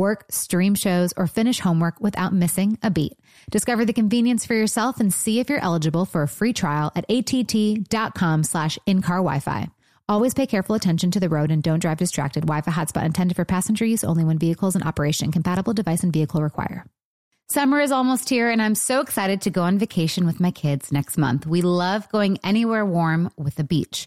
Work, stream shows, or finish homework without missing a beat. Discover the convenience for yourself and see if you're eligible for a free trial at att.com slash in-car Wi-Fi. Always pay careful attention to the road and don't drive distracted. Wi-Fi hotspot intended for passenger use only when vehicles in operation. Compatible device and vehicle require. Summer is almost here and I'm so excited to go on vacation with my kids next month. We love going anywhere warm with the beach.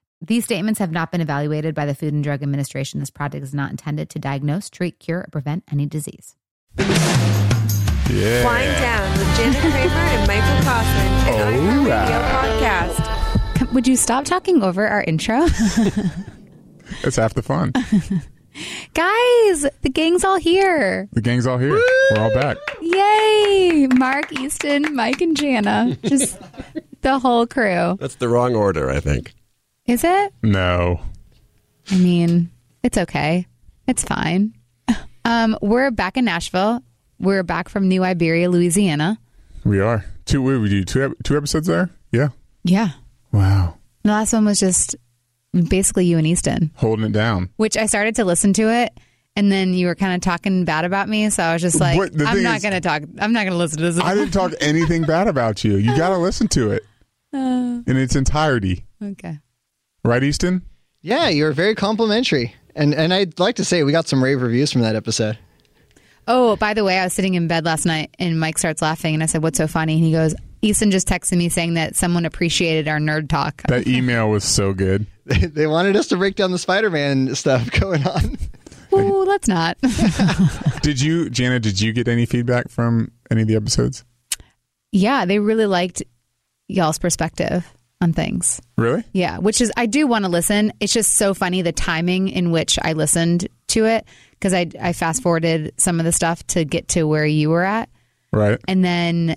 These statements have not been evaluated by the Food and Drug Administration. This product is not intended to diagnose, treat, cure, or prevent any disease. Yeah. Flying Down with Jana Kramer and Michael Caussin. Oh, Radio podcast. Would you stop talking over our intro? That's half the fun. Guys, the gang's all here. The gang's all here. We're all back. Yay! Mark, Easton, Mike, and Jana. Just the whole crew. That's the wrong order, I think. Is it? No. I mean, it's okay. It's fine. Um, we're back in Nashville. We're back from New Iberia, Louisiana. We are. Two what did we do two two episodes there? Yeah. Yeah. Wow. The last one was just basically you and Easton, Holding it down. which I started to listen to it. And then you were kind of talking bad about me, so I was just like, the "I'm thing not is- going to talk. I'm not going to listen to this." I didn't talk anything bad about you. You got to listen to it Uh. in its entirety. okay. Right, Easton? Yeah, you were very complimentary. And and I'd like to say we got some rave reviews from that episode. Oh, by the way, I was sitting in bed last night and Mike starts laughing and I said, What's so funny? And he goes, Easton just texted me saying that someone appreciated our nerd talk. That email was so good. They, they wanted us to break down the Spider-Man stuff going on. Ooh, let's not. Did you, Jana, did you get any feedback from any of the episodes? yeah, they really liked y'all's perspective on things. Really? Yeah, which is, I do want to listen. It's just so funny the timing in which I listened to it because I, I fast forwarded some of the stuff to get to where you were at. Right. And then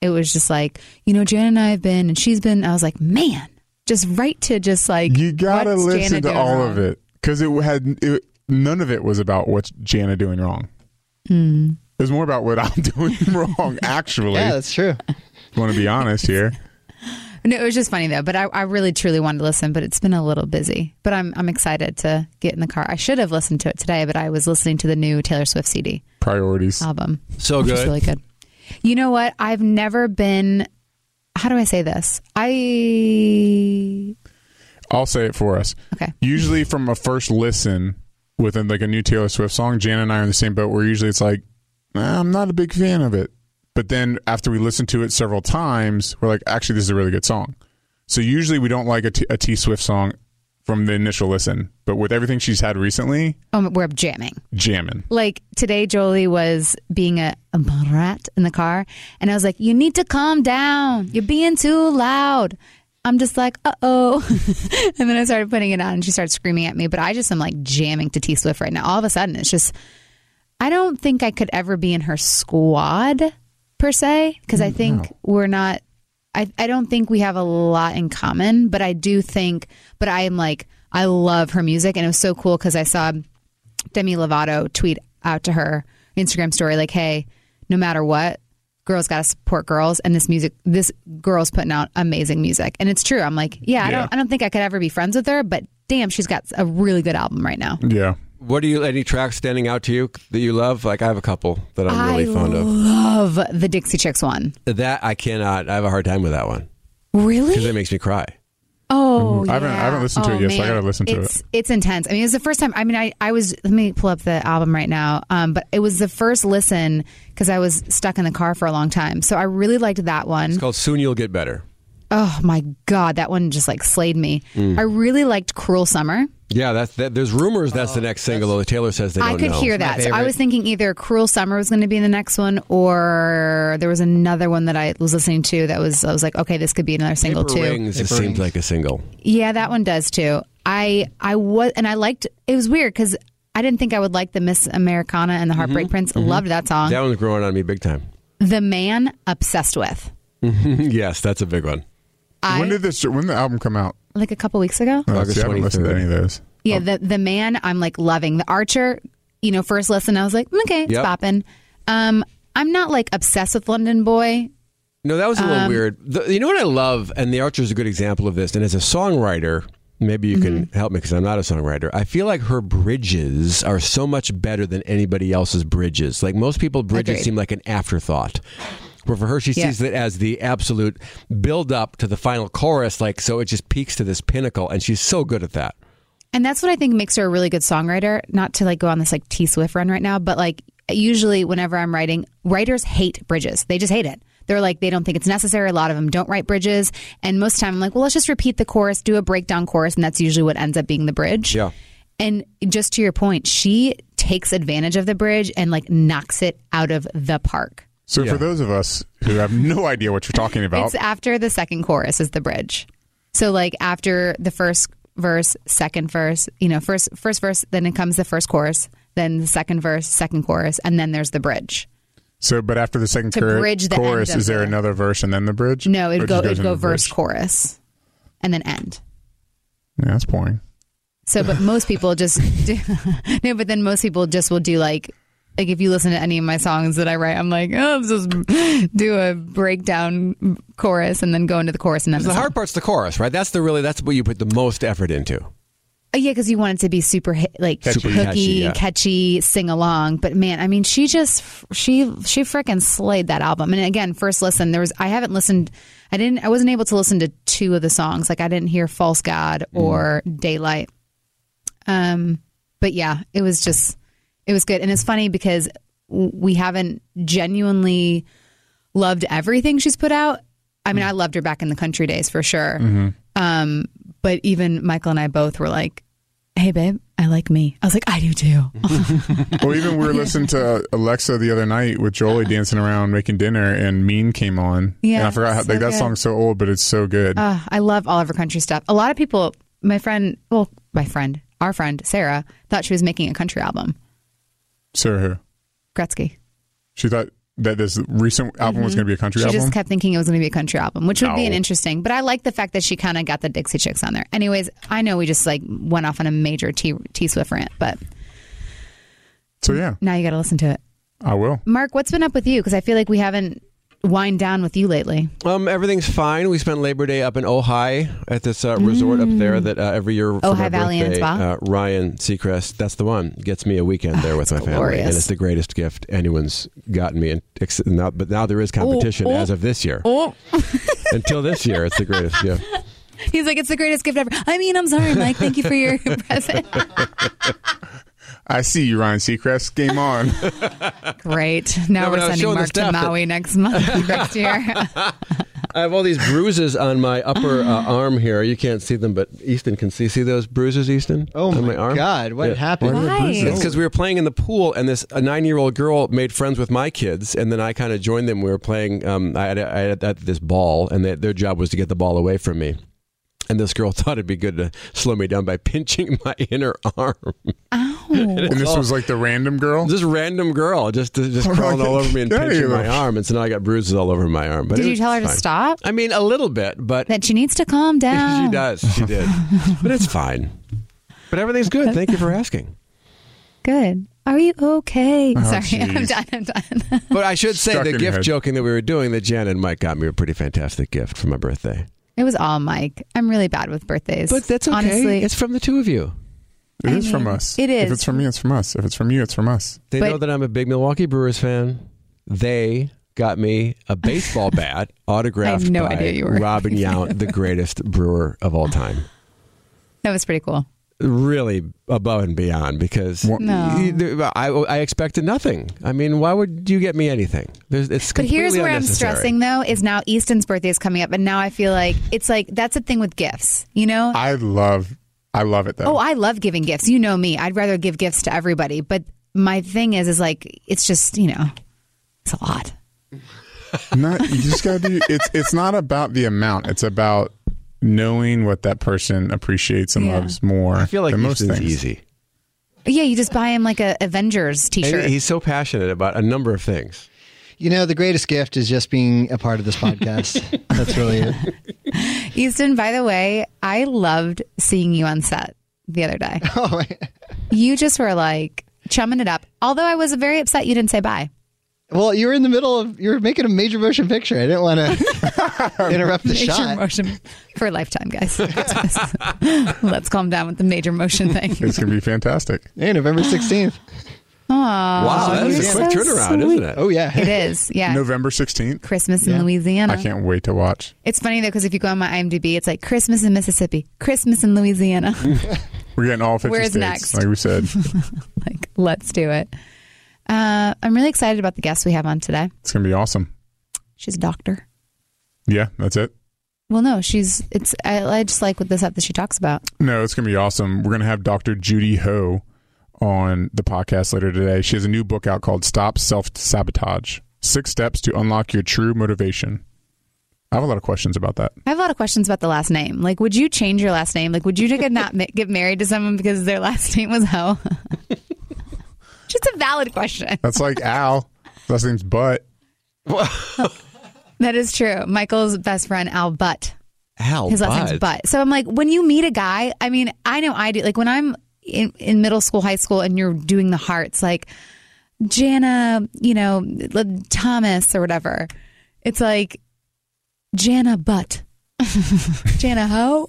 it was just like, you know, Jan and I have been, and she's been. I was like, man, just right to just like You got to listen to all wrong? of it because it had it, none of it was about what's Jana doing wrong. Hmm. It was more about what I'm doing wrong, actually. Yeah, that's true. want to be honest here. No, it was just funny though. But I, I really truly wanted to listen, but it's been a little busy. But I'm I'm excited to get in the car. I should have listened to it today, but I was listening to the new Taylor Swift CD Priorities. album. So which is good. really good. You know what? I've never been. How do I say this? I I'll say it for us. okay. Usually, from a first listen within like a new Taylor Swift song, Jan and I are in the same boat. Where usually it's like, "Nah, I'm not a big fan of it. But then after we listen to it several times, we're like, actually, this is a really good song. So usually we don't like a T, a T Swift song from the initial listen, but with everything she's had recently, Um, we're jamming. jamming. Like today, Jolie was being a, a brat in the car, and I was like, "You need to calm down. You're being too loud." I'm just like, "Uh oh," and then I started putting it on, and she started screaming at me. But I just am like jamming to T Swift right now. All of a sudden, it's just, I don't think I could ever be in her squad per se because I mm, think we're not. I I don't think we have a lot in common, but I do think. But I am like I love her music, and it was so cool because I saw Demi Lovato tweet out to her Instagram story like, "Hey, no matter what." Girls got to support girls, and this music, this girl's putting out amazing music, and it's true. I'm like, yeah, I don't, I don't think I could ever be friends with her, but damn, she's got a really good album right now. Yeah. What do you any tracks standing out to you that you love? Like I have a couple that I'm really I fond of. love the Dixie Chicks one. That I cannot. I have a hard time with that one Really? because it makes me cry. Oh, I haven't- I haven't listened to it Oh, yet, so I gotta listen to it. it's, It's intense. I mean, it was the first time. I mean, I, I was. Let me pull up the album right now. Um, but it was the first listen because I was stuck in the car for a long time. So I really liked that one. It's called "Soon You'll Get Better." Oh my god, that one just like slayed me. Mm. I really liked "Cruel Summer." Yeah, that's that. There's rumors that's the oh, next single. Though Taylor says they don't I could know. hear that. So I was thinking either "Cruel Summer" was going to be the next one, or there was another one that I was listening to that was. I was like, okay, this could be another single Paper too. Rings. It Paper seems Rings. like a single. Yeah, that one does too. I I was and I liked it was weird because I didn't think I would like the Miss Americana and the mm-hmm, Heartbreak Prince. Mm-hmm. Loved that song. That one's growing on me big time. the man obsessed with. yes, that's a big one. I when did this? When did the album come out? Like a couple weeks ago. Oh, August see, I haven't listened to any of those. Yeah, the the man I'm like loving. The Archer, you know, first listen I was like, "Mm, okay, it's Yep. popping. Um, I'm not like obsessed with London Boy. No, that was a Um, little weird. The, you know what I love, and The Archer is a good example of this. And as a songwriter, maybe you can Mm-hmm. help me because I'm not a songwriter. I feel like her bridges are so much better than anybody else's bridges. Like most people, bridges Agreed. seem like an afterthought. Where for her, she Yeah. sees it as the absolute build up to the final chorus. Like so, it just peaks to this pinnacle, and she's so good at that. And that's what I think makes her a really good songwriter. Not to like go on this like T Swift run right now, but like usually whenever I'm writing, writers hate bridges. They just hate it. They're like they don't think it's necessary. A lot of them don't write bridges, and most of the time I'm like, well, let's just repeat the chorus, do a breakdown chorus, and that's usually what ends up being the bridge. Yeah. And just to your point, she takes advantage of the bridge and like knocks it out of the park. So Yeah. for those of us who have no idea what you're talking about, It's after the second chorus is the bridge. So like after the first verse, second verse, you know, first first verse, then it comes the first chorus, then the second verse, second chorus, and then there's the bridge. so but after the second To chor- bridge the chorus, is there the- another verse and then the bridge? No, it it'd go just it'd go verse bridge? chorus, and then end. Yeah, that's boring. So, but most people just do, no. But then most people just will do like like if you listen to any of my songs that I write, I'm like, oh, just do a breakdown chorus and then go into the chorus and then The the hard part's the chorus, right? That's the really that's what you put the most effort into. Oh, yeah, because you want it to be super hit, like Catchy. hooky, Catchy, yeah. catchy, sing along. But man, I mean, she just she she freaking slayed that album. And again, first listen, there was I haven't listened. I didn't. I wasn't able to listen to two of the songs. Like I didn't hear "False God" or "Daylight." Um, but yeah, it was just it was good, and it's funny because we haven't genuinely loved everything she's put out. I mean, I loved her back in the country days for sure. Um, but even Michael and I both were like, "Hey, babe, I like me." I was like, "I do too." well, even we were listening to Alexa the other night with Jolie dancing around making dinner, and Mean came on. Yeah, and I forgot how, so like that good. song's so old, but it's so good. Uh, I love all of her country stuff. A lot of people, my friend, well, my friend, our friend Sarah, thought she was making a country album. Sarah, who? Gretzky. She thought that this recent album was going to be a country Mm-hmm. She just kept thinking it was going to be a country album, which would be an interesting. But I like the fact that she kind of got the Dixie Chicks on there. Anyways, I know we just like went off on a major T T Swift rant, but so yeah, now you got to listen to it. I will. Mark, what's been up with you? Because I feel like we haven't wind down with you lately. Um, everything's fine. We spent Labor Day up in Ojai at this uh, resort up there that uh, every year for Ojai my Mm. Valley and Spa? uh, Ryan Seacrest, that's the one, gets me a weekend there with my family, glorious. and it's the greatest gift anyone's gotten me. And ex- now, but now there is competition oh. as of this year. Oh, Until this year, it's the greatest gift. he's like, it's the greatest gift ever. I mean, I'm sorry, Mike. Thank you for your present. I see you, Ryan Seacrest. Game on. Great. Now No, we're was sending Mark to staff that- Maui next month, next year. I have all these bruises on my upper uh, arm here. You can't see them, but Easton can see. See those bruises, Easton? Oh on my, arm? God, what Yeah. happened? Why? It's because we were playing in the pool, and this a nine-year-old girl made friends with my kids, and then I kind of joined them. We were playing. Um, I had, I had at this ball, and they, their job was to get the ball away from me. And this girl thought it'd be good to slow me down by pinching my inner arm. Oh. Ow. And this was like the random girl. This random girl just just Oh, crawling all over me and pinching Yeah, my arm, and so now I got bruises all over my arm. But Did you tell her to stop? I mean, a little bit, but That she needs to calm down. she does. She did, but it's fine. But everything's good. Thank you for asking. Good. Are you okay? Oh, Sorry, I'm done. I'm done. But I should say Stuck the gift head. joking that we were doing that Jan and Mike got me a pretty fantastic gift for my birthday. It was all Mike. I'm really bad with birthdays. But that's okay. Honestly, it's from the two of you. It I is from mean, us. it If it's from me, it's from us. If it's from you, it's from us. They But- know that I'm a big Milwaukee Brewers fan. They got me a baseball bat autographed I no by idea you were- Robin Yount, the greatest brewer of all time. that was pretty cool. Really above and beyond because No. I, I expected nothing. I mean, why would you get me anything? There's, it's But here's where I'm stressing though is now Easton's birthday is coming up, and now I feel like it's like that's a thing with gifts, you know. I love, I love it though. oh, I love giving gifts. You know me. I'd rather give gifts to everybody. But my thing is, is like it's just you know, it's a lot. not you just gotta do. It's it's not about the amount. It's about knowing what that person appreciates and Yeah. loves more. I feel like than most Easton's things. easy. Yeah, you just buy him like a Avengers And T-shirt. he's so passionate about a number of things. You know, the greatest gift is just being a part of this podcast. That's really it. Easton, by the way, I loved seeing you on set the other day. Oh, wait. You just were like chumming it up. Although I was very upset you didn't say bye. Well, you were in the middle of you were making a major motion picture. I didn't want to interrupt the shot. Major shot. motion for a lifetime, guys. Let's calm down with the major motion thing. It's gonna be fantastic. Hey, November sixteenth. Aww, Wow, that is a quick so turnaround, sweet. isn't it? Oh yeah. It is, yeah. November sixteenth. Christmas in Yeah. Louisiana. I can't wait to watch. It's funny though because if you go on my IMDb, it's like Christmas in Mississippi, Christmas in Louisiana. We're getting all fifty Where's states, next? like we said. like, let's do it. Uh, I'm really excited about the guest we have on today. It's gonna be awesome. She's a doctor. Yeah, that's it. Well, no, she's. It's. I, I just like what the stuff that she talks about. No, it's going to be awesome. We're going to have Dr. Judy Ho on the podcast later today. She has a new book out called Stop Self Sabotage Six Steps to Unlock Your True Motivation. I have a lot of questions about that. I have a lot of questions about the last name. Like, would you change your last name? Like, would you get not get married to someone because their last name was Ho? just a valid question. That's like Al. Last name's Butt. That is true. Michael's best friend Al Butt. Hell, His last bud. name's Butt. So I'm like, when you meet a guy, I mean, I know I do. Like when I'm in, in middle school, high school, and you're doing the hearts, like Jana, you know, Thomas or whatever. It's like Jana Butt, Jana Ho.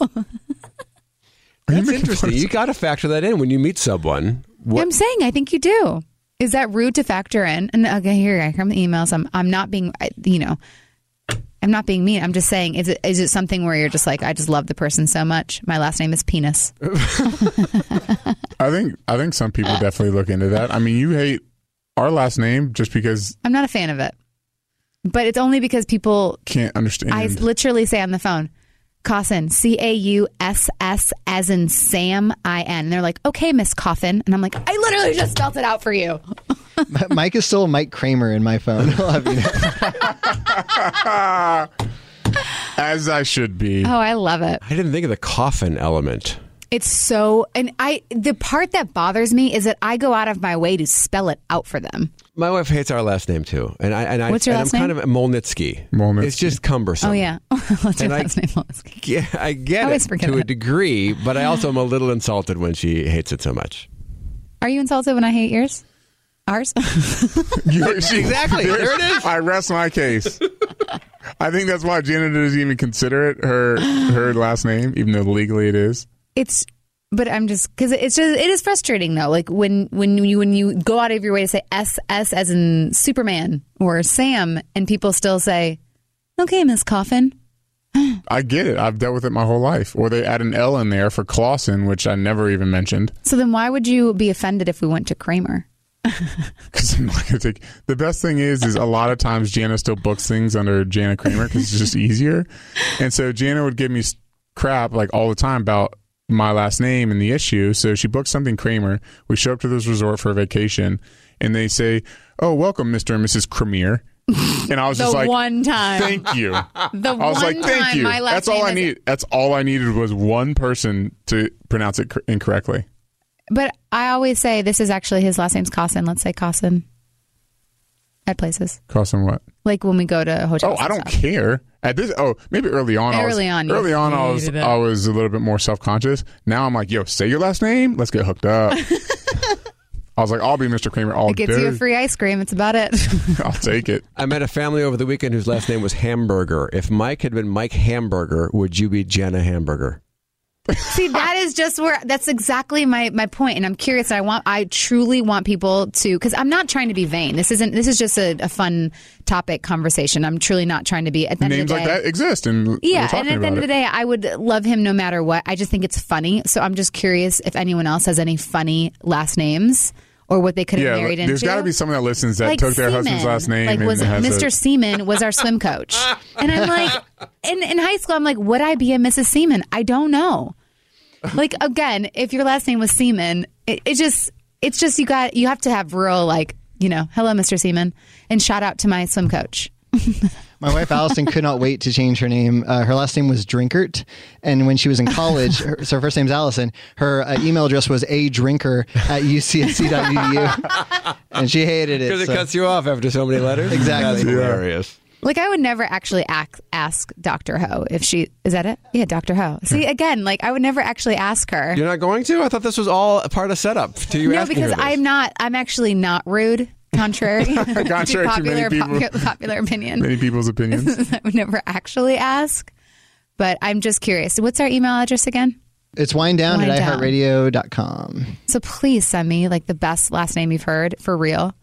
That's interesting. You got to factor that in when you meet someone. What, I'm saying, I think you do. Is that rude to factor in? And okay, here I come the emails. I'm I'm not being, you know, I'm not being mean. I'm just saying, is it is it something where you're just like, I just love the person so much. My last name is Penis. I think I think some people definitely look into that. I mean, you hate our last name just because I'm not a fan of it, but it's only because people. can't understand. I literally say on the phone, Coffin, C A U S S, as in Sam I N, and they're like, "Okay, Miss Coffin," and I'm like, "I literally just spelled it out for you." Mike is still Mike Kramer in my phone. I'll you. As I should be. Oh, I love it. I didn't think of the coffin element. It's so, and I the part that bothers me is that I go out of my way to spell it out for them. My wife hates our last name too, and I and I What's your and last I'm name? kind of Molnitsky. Molnitsky. It's just cumbersome. Oh yeah, what's your And I- last name? Moleskine? Yeah, I get I it forget to a degree, but I also am a little insulted when she hates it so much. Are you insulted when I hate yours? Ours? You- she- Exactly. There it is. I rest my case. I think that's why Jana doesn't even consider it her her last name, even though legally it is. It's but i'm just because it's just it is frustrating though like when when you when you go out of your way to say s s as in superman or sam and people still say okay miss coffin I get it. I've dealt with it my whole life. Or they add an L in there for Clausen, which I never even mentioned. so then why would you be offended if we went to kramer Because I'm not gonna take. The best thing is, is a lot of times Jana still books things under Jana Kramer because it's just easier. And so Jana would give me crap like all the time about my last name and the issue. So she booked something Kramer. We show up to this resort for a vacation, and they say, "Oh, welcome, Mister and Mrs. Kramer." And I was just like, one time. thank you. The I was one like, thank time you. my last That's all I is- need. That's all I needed was one person to pronounce it cor- incorrectly. But I always say this is actually his last name's Caussin. Let's say Caussin at places Costing what? like when we go to hotels. Oh, I don't stuff. care. At this, oh, maybe early on. I was, Early on, early on, I was, it. I was a little bit more self conscious. Now I'm like, yo, say your last name. Let's get hooked up. I was like, I'll be Mr. Kramer all It gets day. you a free ice cream. It's about it. I'll take it. I met a family over the weekend whose last name was Hamburger. If Mike had been Mike Hamburger, would you be Jenna Hamburger? See, that is just where that's exactly my my point, and I'm curious. I want, I truly want people to, because I'm not trying to be vain. This isn't. This is just a, a fun topic conversation. I'm truly not trying to be. At the end Names of the like that exist, and Yeah, and at the end of the day, I would love him no matter what. I just think it's funny. So I'm just curious if anyone else has any funny last names or what they could have yeah, married into. there's got to be someone that listens that like took their Seaman. husband's last name Like and was Mr. A, Seaman was our swim coach, and I'm like, in in high school, I'm like, would I be a Mrs. Seaman? I don't know. Like again, if your last name was Seaman, it, it just it's just you got you have to have real like you know, hello, Mr. Seaman, and shout out to my swim coach. My wife Allison could not wait to change her name. Uh, her last name was Drinkert, and when she was in college, her, so her first name's Allison. Her uh, email address was a drinker at ucsc.edu, and she hated it. Because it cuts you off after so many letters. Exactly. That's hilarious. Like I would never actually ask, ask Dr. Ho if she is that it? Yeah, Dr. Ho. See again, like I would never actually ask her. You're not going to? I thought this was all a part of setup to you no, asking her because this. I'm not. I'm actually not rude. Contrary, Contrary to popular many people. popu- popular opinion. many people's opinions. I would never actually ask. But I'm just curious. What's our email address again? It's wind down Wind at down. iheartradio.com. So please send me like the best last name you've heard for real.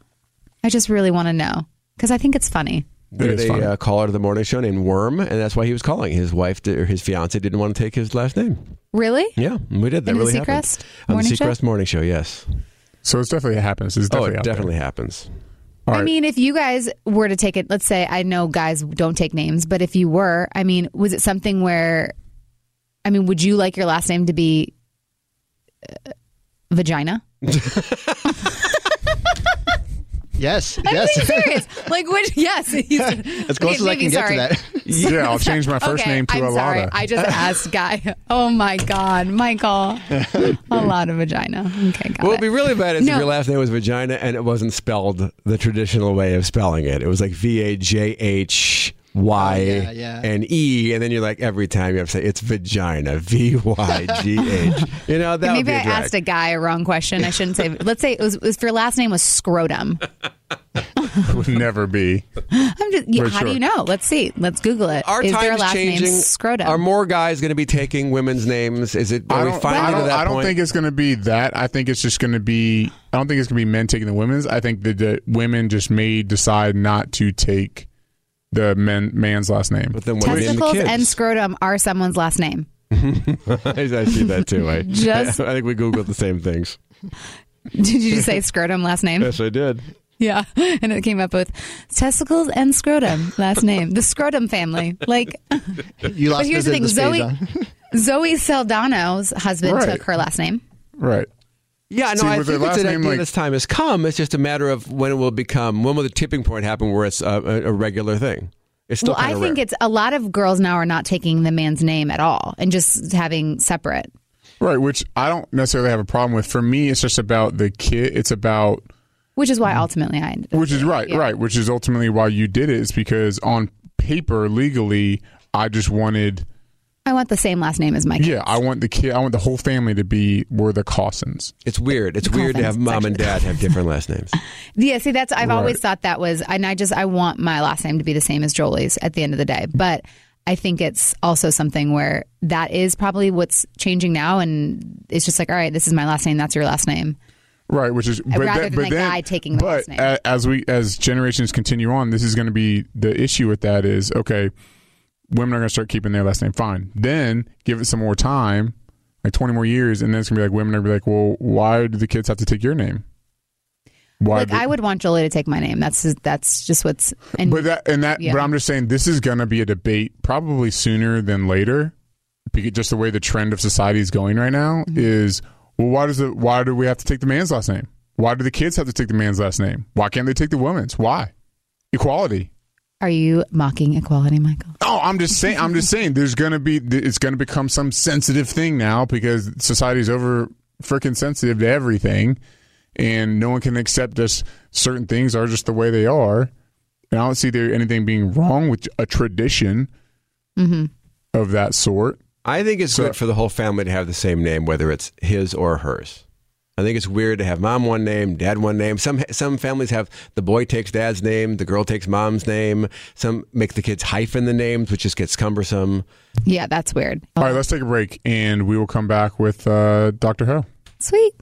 I just really want to know because I think it's funny. It We is a uh, caller to the morning show named Worm, and that's why he was calling. His wife did, or his fiance didn't want to take his last name. Really? Yeah, we did. That In the really happened. Seacrest On morning the show? Seacrest morning show, yes. So it's definitely happens. It's Oh, definitely it definitely there. happens. All I mean, if you guys were to take it, let's say I know guys don't take names, but if you were, I mean, was it something where, I mean, would you like your last name to be uh, vagina? Yes, I'm yes. being serious. like, would yes? as close as I can get to that. yeah, I'll change my first okay, name to I'm Alana. sorry. I just asked guy. Oh my God, Michael, a lot of vagina. Okay, got What would it. be really bad is No. if your last name was vagina and it wasn't spelled the traditional way of spelling it. It was like V A J H Y Oh, yeah, yeah. and E, and then you're like every time you have to say it's vagina V Y G H. You know that would Maybe be a I drag. asked a guy a wrong question. I shouldn't say. Let's say it was if your last name was scrotum. Would never be. I'm just. You, how sure. do you know? Let's see. Let's Google it. Our Is their time's last changing. name scrotum? Are more guys going to be taking women's names? Is it? Are I we don't, finally I to don't, that I don't point? think it's going to be that. I think it's just going to be. I don't think it's going to be men taking the women's. I think that the women just may decide not to take the men man's last name. but then what name the Testicles kids? and scrotum are someone's last name. I see that too. I, Just- I think we googled the same things. Did you just say scrotum last name? Yes, I did. Yeah, and it came up with testicles and scrotum last name. The scrotum family. Like You lost here's the thing, the Zoe- Zoe. Zoe Saldana's husband Right. took her last name. Right. Yeah, no, See, I think their it's an name, idea like- this time has come. It's just a matter of when it will become, when will the tipping point happen where it's a, a, a regular thing? It's still Well, I think rare. it's a lot of girls now are not taking the man's name at all and just having separate. Right. Which I don't necessarily have a problem with. For me, it's just about the kid. It's about Which is why ultimately I ended up which is right, Yeah. right. Which is ultimately why you did it. Is because on paper, legally, I just wanted. I want the same last name as my kids. Yeah, I want the kid. I want the whole family to be were the Caussins. It's weird. It's weird to have Coffins, mom and dad have different last names. Yeah, see, that's I've Right. always thought that was, and I just I want my last name to be the same as Jolie's at the end of the day. But I think it's also something where that is probably what's changing now, and it's just like, all right, this is my last name, that's your last name. Right, which is but rather then, than but the then, guy taking the but last name. a- as we as generations continue on, this is going to be the issue with that is okay. Women are going to start keeping their last name. Fine, then give it some more time, like twenty more years, and then it's going to be like women are gonna be like, well, why do the kids have to take your name? Why? Like do- I would want Jolie to take my name. That's that's just what's and but that and that. Yeah. But I'm just saying this is going to be a debate probably sooner than later, because just the way the trend of society is going right now Mm-hmm. is well, why does it? why do we have to take the man's last name? Why do the kids have to take the man's last name? Why can't they take the woman's? Why? Equality. Are you mocking equality, Michael? Oh, I'm just saying. I'm just saying. There's gonna be. It's gonna become some sensitive thing now because society's over freaking sensitive to everything, and no one can accept just certain things are just the way they are. And I don't see there anything being wrong with a tradition mm-hmm. of that sort. I think it's So- good for the whole family to have the same name, whether it's his or hers. I think it's weird to have mom one name, dad one name. Some some families have the boy takes dad's name, the girl takes mom's name. Some make the kids hyphen the names, which just gets cumbersome. Yeah, that's weird. All right, let's take a break, and we will come back with uh, Doctor Ho. Sweet.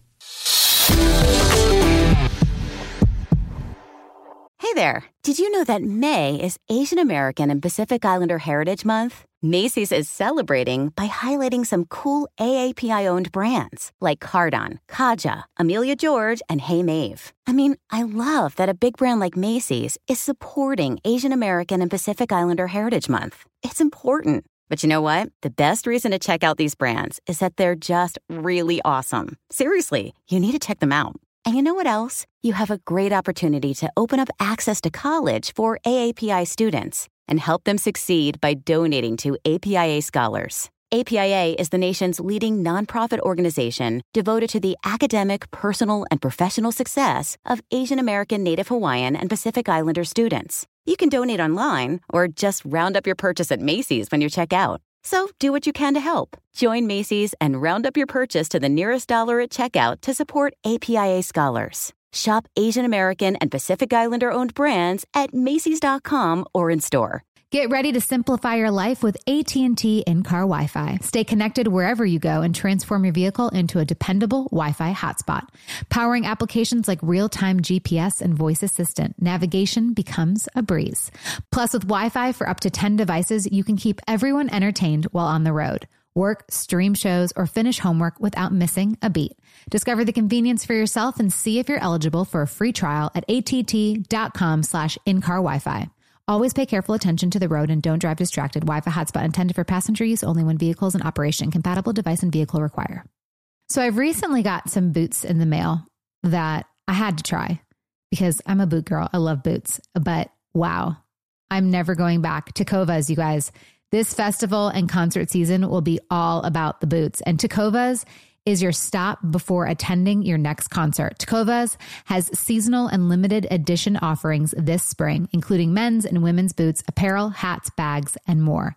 Hey there. Did you know that May is Asian American and Pacific Islander Heritage Month? Macy's is celebrating by highlighting some cool AAPI owned brands like Cardon, Kaja, Amelia George, and Hey Mave. I mean, I love that a big brand like Macy's is supporting Asian American and Pacific Islander Heritage Month. It's important. But you know what? The best reason to check out these brands is that they're just really awesome. Seriously, you need to check them out. And you know what else? You have a great opportunity to open up access to college for AAPI students and help them succeed by donating to APIA Scholars. APIA is the nation's leading nonprofit organization devoted to the academic, personal, and professional success of Asian American, Native Hawaiian, and Pacific Islander students. You can donate online or just round up your purchase at Macy's when you check out. So do what you can to help. Join Macy's and round up your purchase to the nearest dollar at checkout to support APIA scholars. Shop Asian American and Pacific Islander owned brands at Macy's.com or in store. Get ready to simplify your life with AT&T in-car Wi-Fi. Stay connected wherever you go and transform your vehicle into a dependable Wi-Fi hotspot. Powering applications like real-time GPS and voice assistant, navigation becomes a breeze. Plus, with Wi-Fi for up to 10 devices, you can keep everyone entertained while on the road. Work, stream shows, or finish homework without missing a beat. Discover the convenience for yourself and see if you're eligible for a free trial at att.com slash in-car Wi-Fi. Always pay careful attention to the road and don't drive distracted. Wi-Fi hotspot intended for passenger use only when vehicles in operation. Compatible device and vehicle require. So I've recently got some boots in the mail that I had to try because I'm a boot girl. I love boots. But wow, I'm never going back. Tecovas, you guys. This festival and concert season will be all about the boots. And Tecovas is your stop before attending your next concert. Tecovas has seasonal and limited edition offerings this spring, including men's and women's boots, apparel, hats, bags, and more.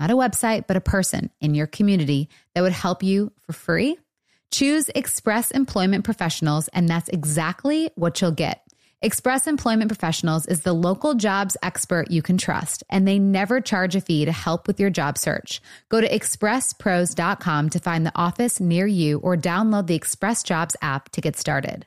Not a website, but a person in your community that would help you for free? Choose Express Employment Professionals, and that's exactly what you'll get. Express Employment Professionals is the local jobs expert you can trust, and they never charge a fee to help with your job search. Go to expresspros.com to find the office near you or download the Express Jobs app to get started.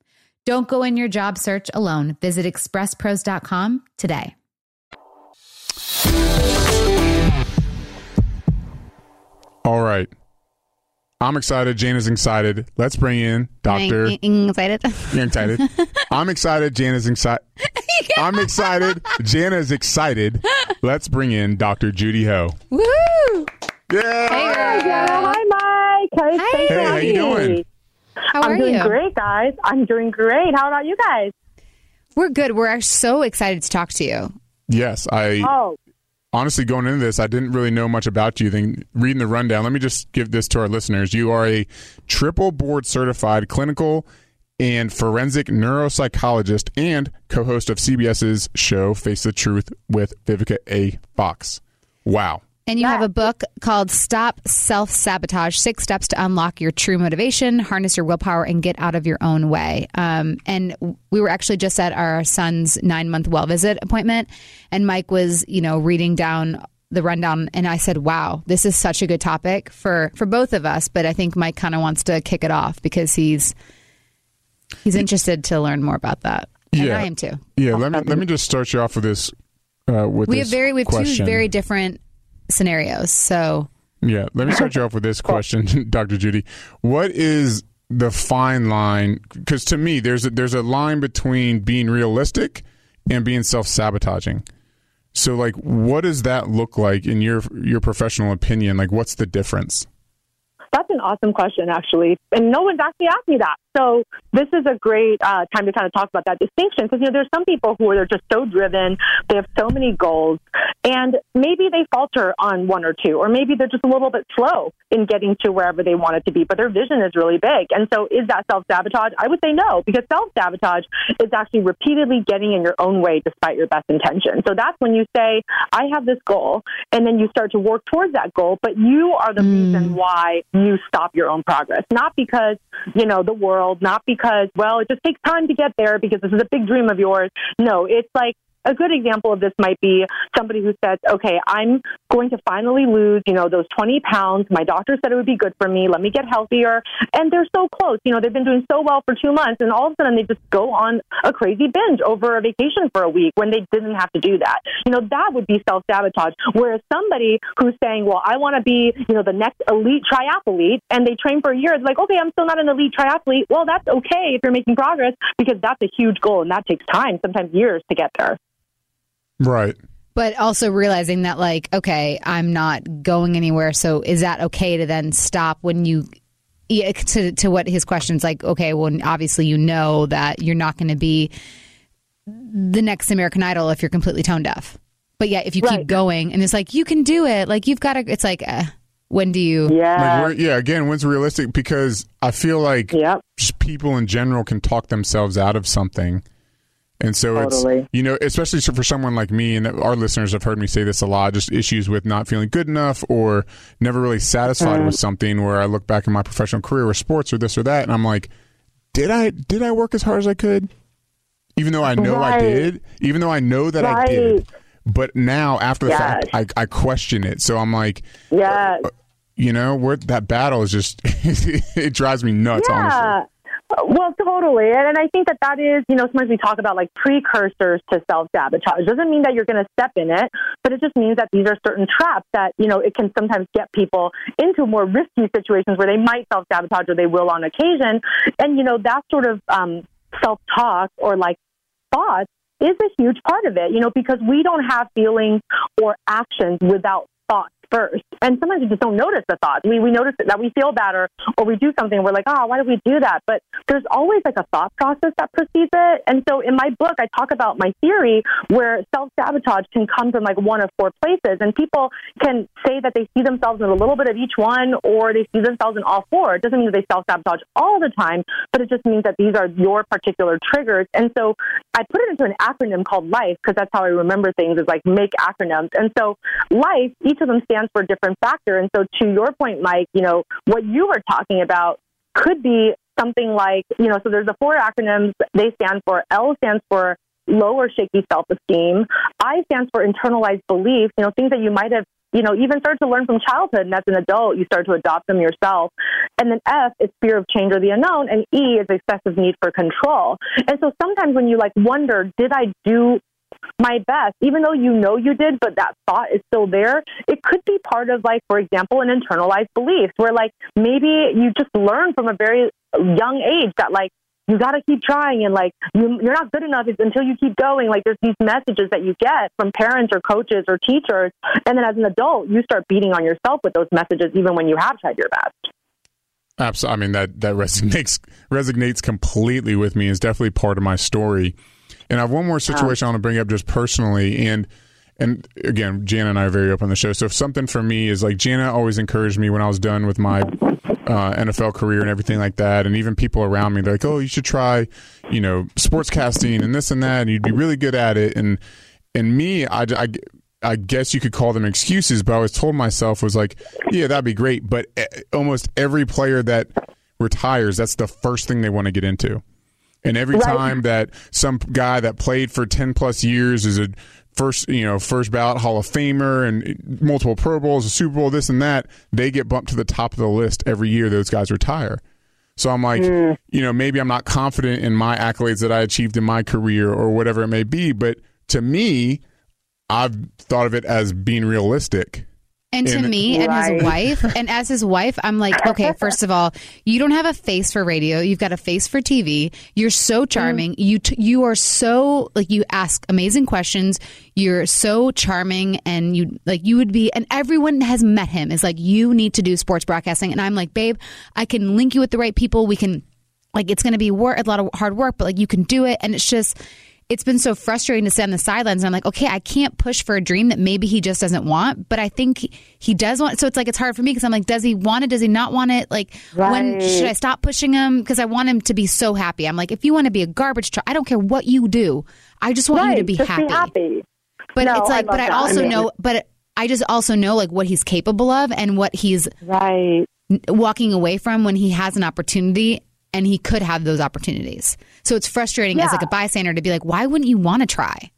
Don't go in your job search alone. Visit expresspros.com today. All right. I'm excited. Jane is excited. Let's bring in Doctor. excited. You're excited. I'm excited. Jan is excited. I'm excited. Jana is excited. Let's bring in Dr. Judy Ho. Woo! Yeah. Hi, Mike. Hey, Hi. thanks for Hey, how you doing? Me. How I'm are doing you? great, guys. I'm doing great. How about you guys? We're good. We're actually so excited to talk to you. Yes, I Oh, honestly going into this, I didn't really know much about you. Then reading the rundown, let me just give this to our listeners. You are a triple board certified clinical and forensic neuropsychologist and co-host of CBS's show Face the Truth with Vivica A. Fox. Wow. And you have a book called Stop Self Sabotage Six Steps to Unlock Your True Motivation, Harness Your Willpower, and Get Out of Your Own Way. Um, and we were actually just at our son's nine month well visit appointment, and Mike was, you know, reading down the rundown and I said, "Wow, this is such a good topic for for both of us." But I think Mike kind of wants to kick it off because he's he's interested to learn more about that. And Yeah. I am too. Yeah, let me let me just start you off with this. Uh, with We have very we have question. two very different scenarios. So Yeah, let me start you off with this oh. question, Dr. Judy. What is the fine line? Because to me, there's a, there's a line between being realistic and being self sabotaging. So, like, what does that look like in your your professional opinion? Like, what's the difference? That's an awesome question, actually. And no one's actually asked me that. So this is a great uh, time to kind of talk about that distinction because, you know, there's some people who are just so driven, they have so many goals, and maybe they falter on one or two, or maybe they're just a little bit slow in getting to wherever they want it to be, but their vision is really big. And so is that self sabotage? I would say no, because self sabotage is actually repeatedly getting in your own way despite your best intention. So that's when you say, I have this goal, and then you start to work towards that goal, but you are the reason why you stop your own progress. Not because, you know, the world, not because, well, it just takes time to get there because this is a big dream of yours. No, it's like, a good example of this might be somebody who says, okay, I'm going to finally lose, you know, those 20 pounds. My doctor said it would be good for me. Let me get healthier. And they're so close. You know, they've been doing so well for two months. And all of a sudden they just go on a crazy binge over a vacation for a week when they didn't have to do that. You know, that would be self sabotage. Whereas somebody who's saying, well, I want to be, you know, the next elite triathlete and they train for a year, it's like, okay, I'm still not an elite triathlete. Well, that's okay if you're making progress because that's a huge goal and that takes time, sometimes years to get there. Right. but also realizing that like okay i'm not going anywhere so is that okay to then stop when you yeah, to to what his questions like okay well obviously you know that you're not going to be the next american idol if you're completely tone deaf but yeah if you keep going and it's like you can do it like you've got to it's like uh, when do you Yeah. Like, where, yeah. Again, when's realistic? Because I feel like Yep. people in general can talk themselves out of something. And so Totally. it's, you know, especially for someone like me, and our listeners have heard me say this a lot, just issues with not feeling good enough or never really satisfied Mm-hmm. with something where I look back in my professional career or sports or this or that, and I'm like, did I, did I work as hard as I could? Even though I know I did, even though I know that I did. But now after the fact, I, I question it. So I'm like, yeah, you know, where that battle is just, it drives me nuts, honestly. Well, totally. And, and I think that that is, you know, sometimes we talk about like precursors to self sabotage. Doesn't mean that you're going to step in it, but it just means that these are certain traps that, you know, it can sometimes get people into more risky situations where they might self sabotage or they will on occasion. And, you know, that sort of um, self talk or like thoughts is a huge part of it, you know, because we don't have feelings or actions without thoughts first. And sometimes we just don't notice the thoughts. We, we notice that we feel bad or, or we do something, we're like, oh, why did we do that? But there's always like a thought process that precedes it. And so in my book, I talk about my theory where self sabotage can come from like one of four places. And people can say that they see themselves in a little bit of each one or they see themselves in all four. It doesn't mean that they self sabotage all the time, but it just means that these are your particular triggers. And so I put it into an acronym called LIFE because that's how I remember things is like make acronyms. And so LIFE, each of them stands for a different factor. And so to your point, Mike, you know, what you were talking about could be something like, you know, so there's the four acronyms. They stand for L stands for low or shaky self esteem. I stands for internalized beliefs, you know, things that you might have, you know, even started to learn from childhood. And as an adult, you start to adopt them yourself. And then F is fear of change or the unknown. And E is excessive need for control. And so sometimes when you like wonder, did I do my best, even though you know you did, but that thought is still there, it could be part of, like, for example, an internalized belief where, like, maybe you just learn from a very young age that, like, you got to keep trying and, like, you, you're not good enough until you keep going. Like, there's these messages that you get from parents or coaches or teachers. And then as an adult, you start beating on yourself with those messages, even when you have tried your best. Absolutely. I mean that that resonates resonates completely with me. Is definitely part of my story. And I have one more situation I want to bring up just personally, and and again, Jana and I are very open on the show. So if something for me is like Jana always encouraged me when I was done with my uh, NFL career and everything like that, and even people around me, they're like, "Oh, you should try, you know, sportscasting and this and that, and you'd be really good at it." And and me, I, I, I guess you could call them excuses, but I was told myself was like, "Yeah, that'd be great," but eh, almost every player that retires, that's the first thing they want to get into. And every Right. time that some guy that played for 10 plus years is a first, you know, first ballot Hall of Famer and multiple Pro Bowls, a Super Bowl, this and that, they get bumped to the top of the list every year those guys retire. So I'm like, Mm. you know, maybe I'm not confident in my accolades that I achieved in my career or whatever it may be, but to me, I've thought of it as being realistic. And to me and his wife, and as his wife, I'm like, okay, first of all, you don't have a face for radio. You've got a face for TV. You're so mm-hmm. charming. You t- you are so like you ask amazing questions. You're so charming, and you like you would be. And everyone has met him. Is like you need to do sports broadcasting, and I'm like, babe, I can link you with the right people. We can like it's going to be work a lot of hard work, but like you can do it. And it's just it's been so frustrating to sit on the sidelines. And I'm like, okay, I can't push for a dream that maybe he just doesn't want, but I think he, he does want. So it's like it's hard for me because I'm like, does he want it? Does he not want it? Like, when should I stop pushing him? Because I want him to be so happy. I'm like, if you want to be a garbage truck, I don't care what you do. I just want right. you to be happy. be happy. But No, it's I like, but I also I mean- know, but I just also know like what he's capable of and what he's Right. walking away from when he has an opportunity and he could have those opportunities. So it's frustrating as like a bystander to be like, why wouldn't you want to try?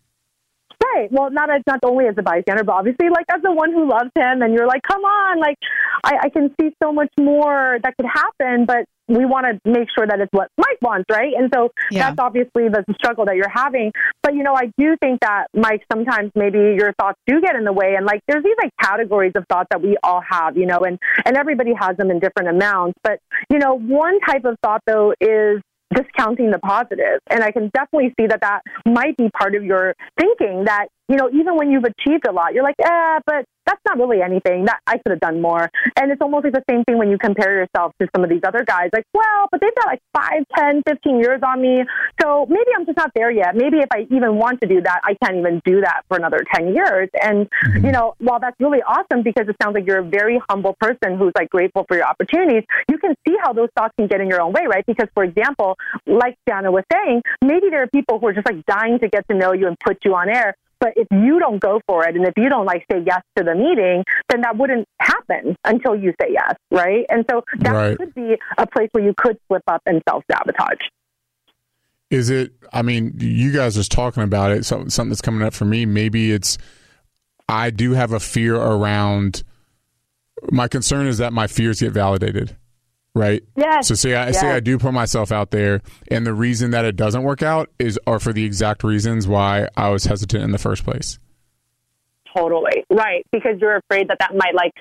Right. Well, not as not only as a bystander, but obviously like as the one who loves him, and you're like, come on, like I, I can see so much more that could happen, but we want to make sure that it's what Mike wants, right? And so Yeah. that's obviously the struggle that you're having. But you know, I do think that Mike, sometimes maybe your thoughts do get in the way, and like there's these like categories of thoughts that we all have, you know, and and everybody has them in different amounts. But you know, one type of thought though is discounting the positive. And I can definitely see that that might be part of your thinking that, you know, even when you've achieved a lot, you're like, eh, but that's not really anything. That I could have done more. And it's almost like the same thing when you compare yourself to some of these other guys. Like, well, but they've got like five, ten, fifteen years on me. So maybe I'm just not there yet. Maybe if I even want to do that, I can't even do that for another 10 years. And, mm-hmm. you know, while that's really awesome because it sounds like you're a very humble person who's like grateful for your opportunities, you can see how those thoughts can get in your own way, right? Because, for example, like Jana was saying, maybe there are people who are just like dying to get to know you and put you on air. But if you don't go for it and if you don't like say yes to the meeting, then that wouldn't happen until you say yes, right? And so that Right. could be a place where you could slip up and self sabotage. Is it? I mean, you guys are just talking about it. So, something that's coming up for me. Maybe it's. I do have a fear around. My concern is that my fears get validated, right? Yes. So say I say Yes. I do put myself out there, and the reason that it doesn't work out is are for the exact reasons why I was hesitant in the first place. Totally. Right. Because you're afraid that that might, like,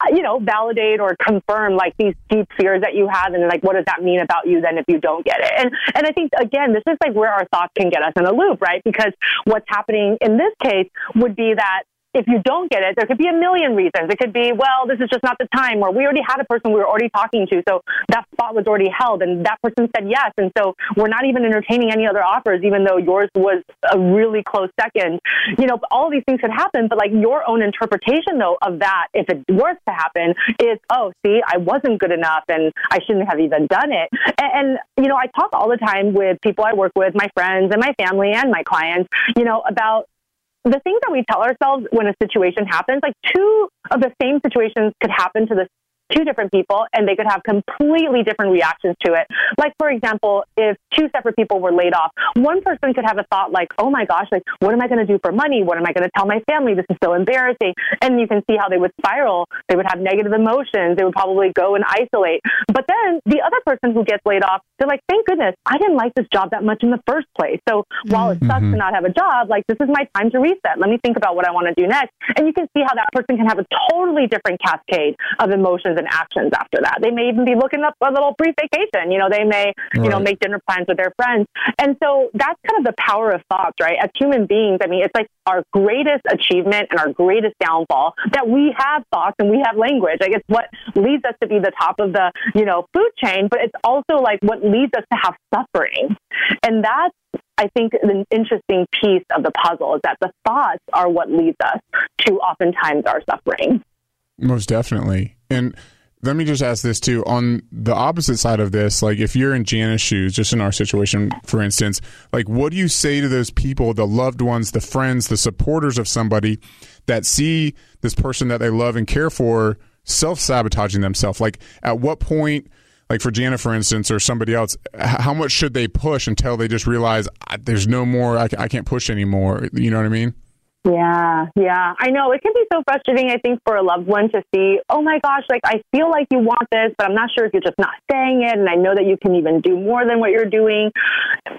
uh, you know, validate or confirm like these deep fears that you have, and like, what does that mean about you then if you don't get it? And and I think again, this is like where our thoughts can get us in a loop, right? Because what's happening in this case would be that if you don't get it, there could be a million reasons. It could be, well, this is just not the time, or we already had a person we were already talking to, so that spot was already held, and that person said yes, and so we're not even entertaining any other offers, even though yours was a really close second. You know, all these things could happen, but like your own interpretation though of that, if it were to happen, is, oh, see, I wasn't good enough, and I shouldn't have even done it. And, and you know, I talk all the time with people I work with, my friends and my family and my clients, you know, about the things that we tell ourselves when a situation happens, like two of the same situations could happen to the two different people and they could have completely different reactions to it. Like, for example, if two separate people were laid off, one person could have a thought like, oh my gosh, like, what am I going to do for money? What am I going to tell my family? This is so embarrassing. And you can see how they would spiral. They would have negative emotions. They would probably go and isolate. But then the other person who gets laid off, they're like, thank goodness, I didn't like this job that much in the first place. So while it sucks to mm-hmm. not have a job, like, this is my time to reset. Let me think about what I want to do next. And you can see how that person can have a totally different cascade of emotions and actions after that. They may even be looking up a little brief vacation. You know, they may, you know, make dinner plans with their friends. And so that's kind of the power of thoughts, right? As human beings, I mean, it's like our greatest achievement and our greatest downfall that we have thoughts and we have language. Like it's what leads us to be the top of the, you know, food chain, but it's also like what leads us to have suffering. And that's I think the interesting piece of the puzzle is that the thoughts are what leads us to oftentimes our suffering. Most definitely. And let me just ask this too. On the opposite side of this, like if you're in Jana's shoes, just in our situation, for instance, like what do you say to those people, the loved ones, the friends, the supporters of somebody that see this person that they love and care for self sabotaging themselves? Like at what point, like for Jana, for instance, or somebody else, how much should they push until they just realize there's no more, I, I can't push anymore? You know what I mean? Yeah, yeah. I know it can be so frustrating, I think, for a loved one to see, oh my gosh, like I feel like you want this, but I'm not sure if you're just not saying it. And I know that you can even do more than what you're doing,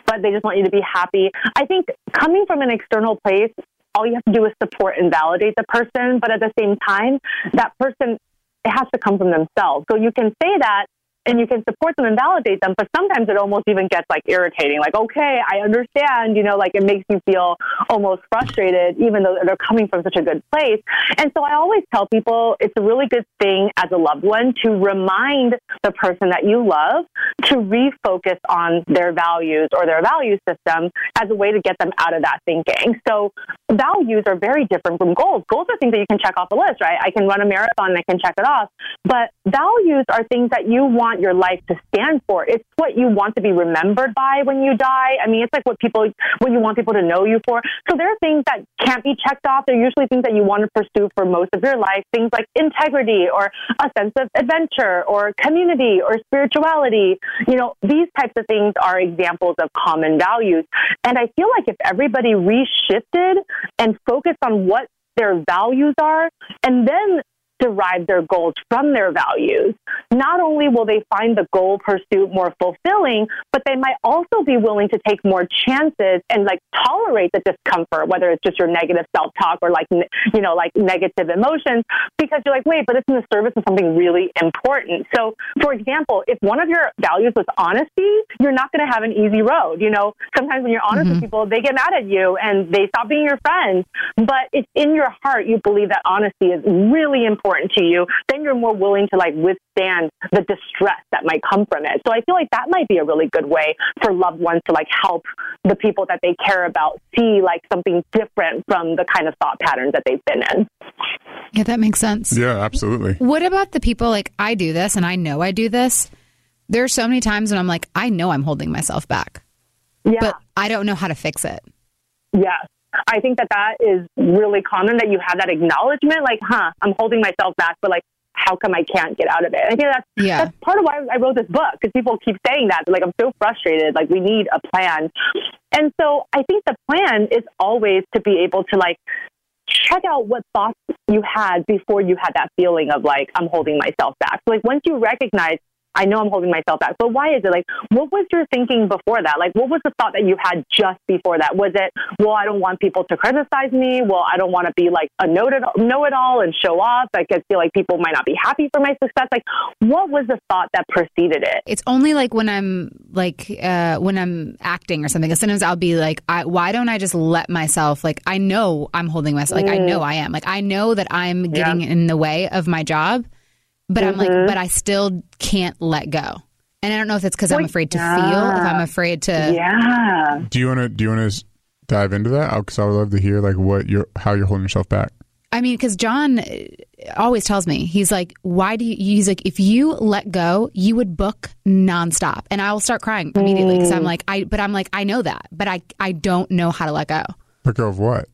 but they just want you to be happy. I think coming from an external place, all you have to do is support and validate the person. But at the same time, that person, it has to come from themselves. So you can say that and you can support them and validate them, but sometimes it almost even gets like irritating. Like, okay, I understand, you know, like it makes you feel almost frustrated, even though they're coming from such a good place. And so I always tell people it's a really good thing as a loved one to remind the person that you love to refocus on their values or their value system as a way to get them out of that thinking. So values are very different from goals. Goals are things that you can check off a list, right? I can run a marathon and I can check it off. But values are things that you want your life to stand for. It's what you want to be remembered by when you die. I mean, it's like what people, what you want people to know you for. So there are things that can't be checked off. They're usually things that you want to pursue for most of your life. Things like integrity or a sense of adventure or community or spirituality. You know, these types of things are examples of common values. And I feel like if everybody reshifted and focused on what their values are and then derive their goals from their values, not only will they find the goal pursuit more fulfilling, but they might also be willing to take more chances and like tolerate the discomfort, whether it's just your negative self talk or like, you know, like negative emotions, because you're like, wait, but it's in the service of something really important. So, for example, if one of your values was honesty, you're not going to have an easy road. You know, sometimes when you're honest with mm-hmm. people, they get mad at you and they stop being your friends. But if in your heart you believe that honesty is really important to you, then you're more willing to like withstand the distress that might come from it. So I feel like that might be a really good way for loved ones to like help the people that they care about see like something different from the kind of thought patterns that they've been in. Yeah, that makes sense. Yeah, absolutely. What about the people like I do this and I know I do this? There are so many times when I'm like, I know I'm holding myself back, Yeah. but I don't know how to fix it. Yes. I think that that is really common that you have that acknowledgement, like, huh, I'm holding myself back, but like, how come I can't get out of it? I think that's, Yeah. that's part of why I wrote this book because people keep saying that. They're like, I'm so frustrated. Like, we need a plan. And so I think the plan is always to be able to like check out what thoughts you had before you had that feeling of like, I'm holding myself back. So, like, once you recognize, I know I'm holding myself back, but why is it? Like, what was your thinking before that? Like, what was the thought that you had just before that? Was it, well, I don't want people to criticize me. Well, I don't want to be like a know it all and show off. Like, I feel like people might not be happy for my success. Like, what was the thought that preceded it? It's only like when I'm like uh, when I'm acting or something. Sometimes I'll be like, I, why don't I just let myself? Like I know I'm holding myself. Like I know I am. Like I know that I'm getting in the way of my job, but I'm like, but I still can't let go. And I don't know if it's because I'm afraid to feel. If I'm afraid to. Yeah. Do you want to do you want to dive into that? Because I would love to hear like what you're how you're holding yourself back. I mean, because John uh, always tells me, he's like, why do you, he's like, if you let go, you would book nonstop. And I will start crying immediately because I'm like, I, but I'm like, I know that, but I, I don't know how to let go. Let go of what?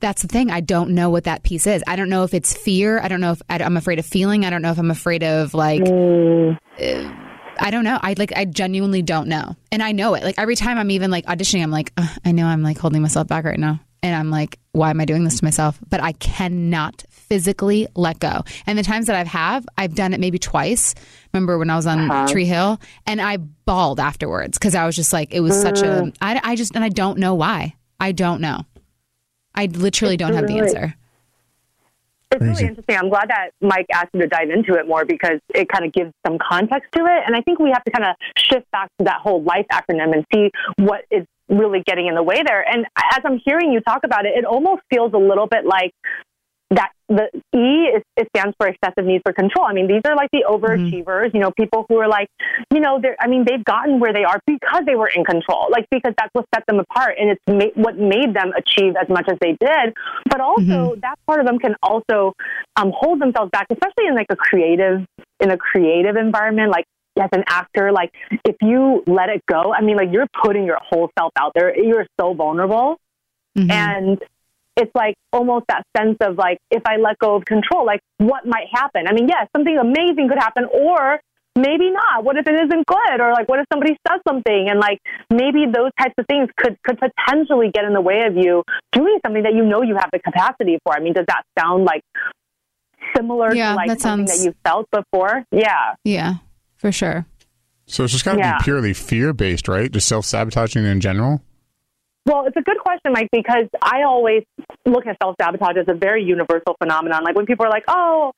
That's the thing. I don't know what that piece is. I don't know if it's fear. I don't know if I'm afraid of feeling. I don't know if I'm afraid of like, mm. uh, I don't know. I like, I genuinely don't know. And I know it. Like every time I'm even like auditioning, I'm like, I know I'm like holding myself back right now. And I'm like, why am I doing this to myself? But I cannot physically let go. And the times that I've have, I've done it maybe twice. Remember when I was on uh-huh. Tree Hill and I bawled afterwards because I was just like, it was such a, mm. I, I just, and I don't know why. I don't know. I literally don't have the answer. It's really interesting. I'm glad that Mike asked you to dive into it more because it kind of gives some context to it. And I think we have to kind of shift back to that whole life acronym and see what is really getting in the way there. And as I'm hearing you talk about it, it almost feels a little bit like that the E is, it stands for excessive need for control. I mean, these are like the overachievers, you know, people who are like, you know, they're, I mean, they've gotten where they are because they were in control, like because that's what set them apart and it's ma- what made them achieve as much as they did. But also that part of them can also um, hold themselves back, especially in like a creative, in a creative environment, like as an actor, like if you let it go, I mean, like you're putting your whole self out there. You're so vulnerable. Mhm. And it's like almost that sense of like, if I let go of control, like what might happen? I mean, yes, something amazing could happen, or maybe not. What if it isn't good? Or like, what if somebody says something? And like, maybe those types of things could, could potentially get in the way of you doing something that you know you have the capacity for. I mean, does that sound like similar Yeah, to like that something sounds- that you've felt before? Yeah. yeah, for sure. So it's just got to Yeah. be purely fear based, right? Just self sabotaging in general. Well, it's a good question, Mike, because I always look at self sabotage as a very universal phenomenon. Like when people are like, oh,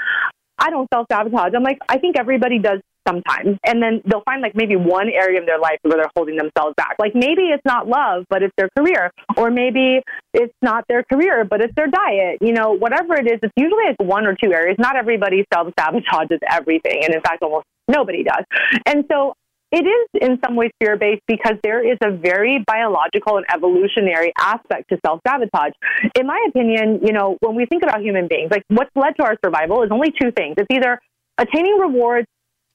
I don't self sabotage, I'm like, I think everybody does sometimes. And then they'll find like maybe one area of their life where they're holding themselves back. Like maybe it's not love, but it's their career. Or maybe it's not their career, but it's their diet. You know, whatever it is, it's usually like one or two areas. Not everybody self sabotages everything. And in fact, almost nobody does. And so it is in some ways fear based because there is a very biological and evolutionary aspect to self sabotage. In my opinion, you know, when we think about human beings, like what's led to our survival is only two things. It's either attaining rewards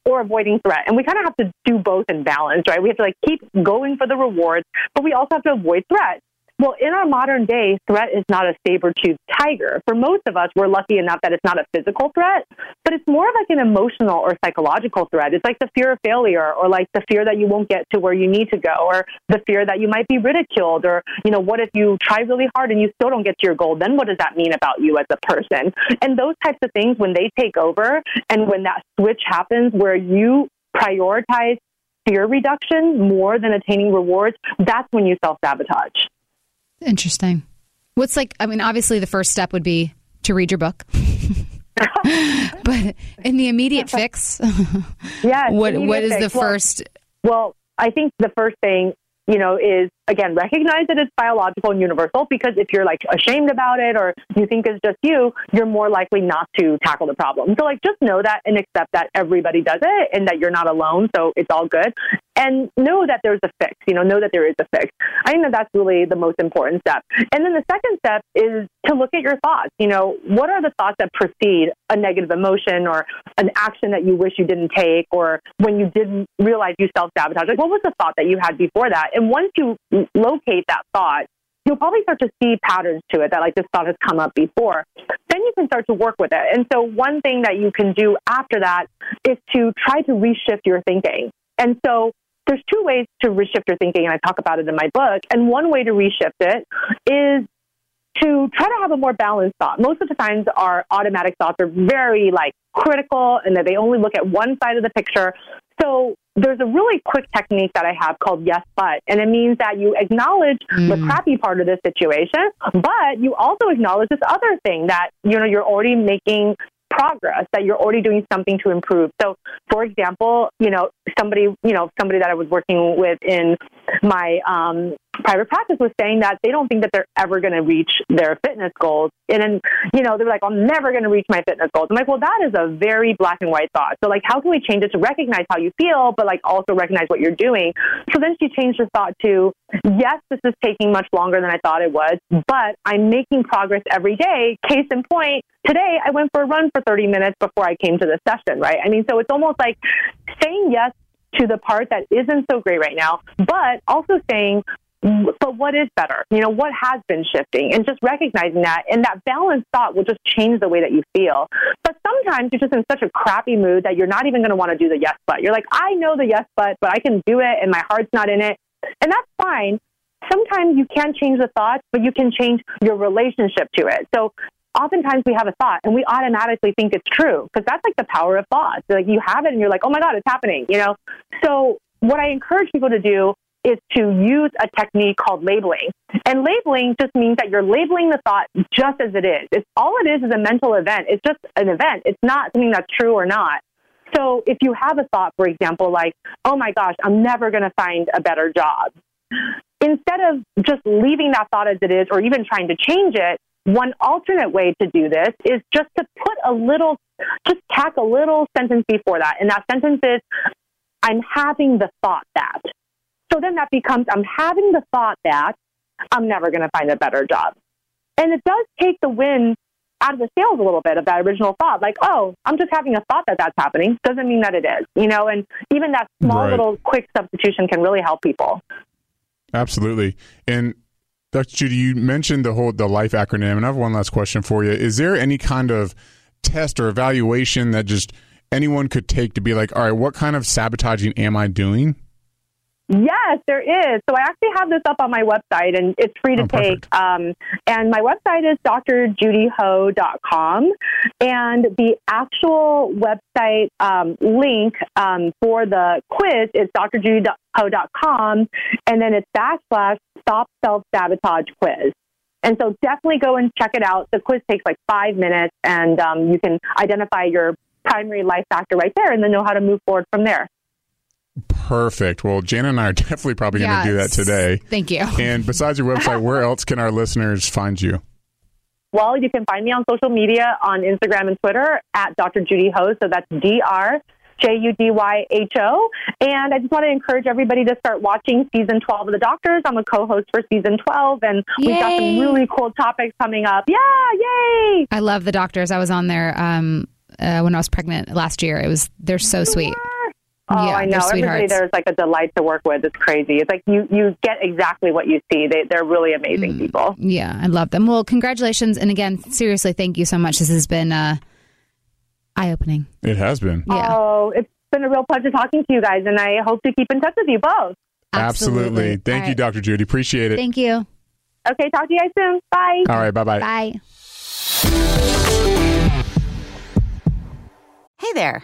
or avoiding threat. And we kind of have to do both in balance, right? We have to like keep going for the rewards, but we also have to avoid threat. Well, in our modern day, threat is not a saber-toothed tiger. For most of us, we're lucky enough that it's not a physical threat, but it's more of like an emotional or psychological threat. It's like the fear of failure or like the fear that you won't get to where you need to go or the fear that you might be ridiculed or, you know, what if you try really hard and you still don't get to your goal? Then what does that mean about you as a person? And those types of things, when they take over and when that switch happens where you prioritize fear reduction more than attaining rewards, that's when you self-sabotage. Interesting. What's like, I mean, obviously the first step would be to read your book. but in the immediate fix, Yes. what what is the fix. Well, first? Well, I think the first thing, you know, is again, recognize that it's biological and universal because if you're like ashamed about it or you think it's just you, you're more likely not to tackle the problem. So like just know that and accept that everybody does it and that you're not alone. So it's all good. And know that there's a fix, you know, know that there is a fix. I think that that's really the most important step. And then the second step is to look at your thoughts. You know, what are the thoughts that precede a negative emotion or an action that you wish you didn't take or when you didn't realize you self sabotage? Like, what was the thought that you had before that? And once you locate that thought, you'll probably start to see patterns to it that like this thought has come up before. Then you can start to work with it. And so one thing that you can do after that is to try to reshift your thinking. And so there's two ways to reshift your thinking, and I talk about it in my book. And one way to reshift it is to try to have a more balanced thought. Most of the times, our automatic thoughts are very like critical, and that they only look at one side of the picture. So there's a really quick technique that I have called yes but, and it means that you acknowledge the mm. crappy part of this situation, but you also acknowledge this other thing that you know you're already making progress that you're already doing something to improve. So, for example, you know, somebody, you know, somebody that I was working with in my um, private practice was saying that they don't think that they're ever going to reach their fitness goals. And then, you know, they're like, I'm never going to reach my fitness goals. I'm like, well, that is a very black and white thought. So, like, how can we change it to recognize how you feel, but like also recognize what you're doing? So then she changed her thought to, yes, this is taking much longer than I thought it was, but I'm making progress every day. Case in point, today I went for a run for 30 minutes before I came to the session, right? I mean, so it's almost like saying yes to the part that isn't so great right now, but also saying, but what is better? You know, what has been shifting? And just recognizing that. And that balanced thought will just change the way that you feel. But sometimes you're just in such a crappy mood that you're not even going to want to do the yes, but. You're like, I know the yes, but, but I can do it and my heart's not in it. And that's fine. Sometimes you can't change the thoughts, but you can change your relationship to it. So oftentimes we have a thought and we automatically think it's true because that's like the power of thoughts. Like you have it and you're like, oh my God, it's happening, you know? So what I encourage people to do is to use a technique called labeling. And labeling just means that you're labeling the thought just as it is. It's all it is is a mental event. It's just an event. It's not something that's true or not. So if you have a thought, for example, like, oh my gosh, I'm never going to find a better job, instead of just leaving that thought as it is or even trying to change it, one alternate way to do this is just to put a little, just tack a little sentence before that. And that sentence is, I'm having the thought that. So then that becomes, I'm having the thought that I'm never going to find a better job. And it does take the wind out of the sails a little bit of that original thought. Like, oh, I'm just having a thought that that's happening. Doesn't mean that it is, you know, and even that small Right. little quick substitution can really help people. Absolutely. And Dr. Judy, you mentioned the whole the life acronym, and I have one last question for you. Is there any kind of test or evaluation that just anyone could take to be like, all right, what kind of sabotaging am I doing? Yes, there is. So I actually have this up on my website and it's free to Oh, take. Um, and my website is drjudyho.com. And the actual website um, link um, for the quiz is drjudyho.com. And then it's backslash stop self sabotage quiz. And so definitely go and check it out. The quiz takes like five minutes and um, you can identify your primary life factor right there and then know how to move forward from there. Perfect. Well, Jana and I are definitely probably going to do that today. Thank you. And besides your website, where else can our listeners find you? Well, you can find me on social media on Instagram and Twitter at Dr. Judy Ho. So that's D R J U D Y H O. And I just want to encourage everybody to start watching season 12 of The Doctors. I'm a co host for season 12, and we've got some really cool topics coming up. Yeah, yay! I love the doctors. I was on there um, uh, when I was pregnant last year. It was they're so sweet. Oh, Yeah, I know. Everybody there's like a delight to work with. It's crazy. It's like you, you get exactly what you see. They, they're really amazing people. Yeah, I love them. Well, congratulations, and again, seriously, thank you so much. This has been uh, eye opening. It has been. Yeah, Oh, it's been a real pleasure talking to you guys, and I hope to keep in touch with you both. Absolutely. Thank All you, right. Dr. Judy. Appreciate it. Thank you. Okay, talk to you guys soon. Bye. All right. Bye bye. Bye. Hey there.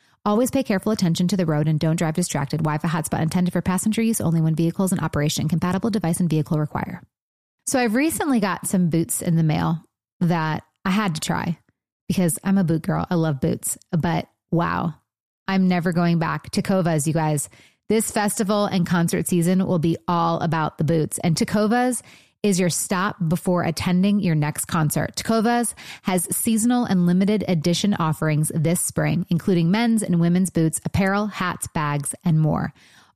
Always pay careful attention to the road and don't drive distracted. Wi-Fi hotspot intended for passenger use only when vehicles in operation. Compatible device and vehicle require. So I've recently got some boots in the mail that I had to try because I'm a boot girl. I love boots. But wow, I'm never going back. Tecovas, you guys. This festival and concert season will be all about the boots. And Tecovas is your stop before attending your next concert. Tecovas has seasonal and limited edition offerings this spring, including men's and women's boots, apparel, hats, bags, and more.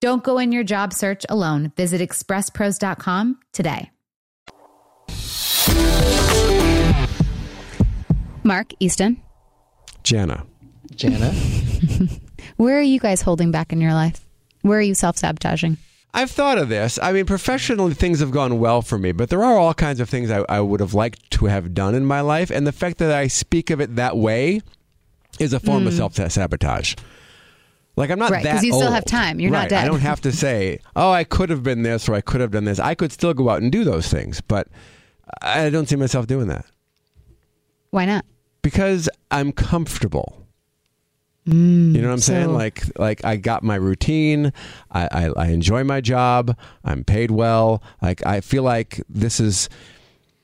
Don't go in your job search alone. Visit expresspros.com today. Mark Easton, Jana. Jana. where are you guys holding back in your life? Where are you self sabotaging? I've thought of this. I mean, professionally, things have gone well for me, but there are all kinds of things I, I would have liked to have done in my life. And the fact that I speak of it that way is a form of mm. self sabotage. Like I'm not. Right, that 'cause you still old. have time. You're not Right, dead. I don't have to say, "Oh, I could have been this" or "I could have done this." I could still go out and do those things, but I don't see myself doing that Why not? because I'm comfortable. you know what I'm saying? Mm, Like, like I got my routine. I, I, I enjoy my job. I'm paid well. Like I feel like this is.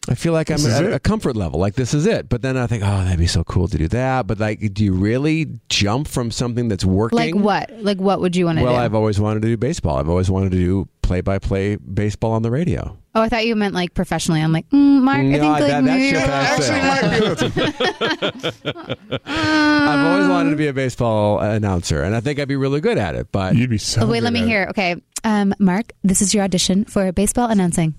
I feel like This I'm at it. a comfort level. Like this is it. But then I think, oh, that'd be so cool to do that. But like, do you really jump from something that's working? Like what? Like what would you want to Well, do? Well, I've always wanted to do baseball. I've always wanted to do play-by-play baseball on the radio. oh, I thought you meant like professionally. I'm like, mm, Mark, I think like that- that maybe ship has Actually, sailed. might be. I've always wanted to be a baseball announcer, and I think I'd be really good at it. But You'd be so. Oh, wait, good let me at it. hear. Okay, um, Mark, this is your audition for baseball announcing.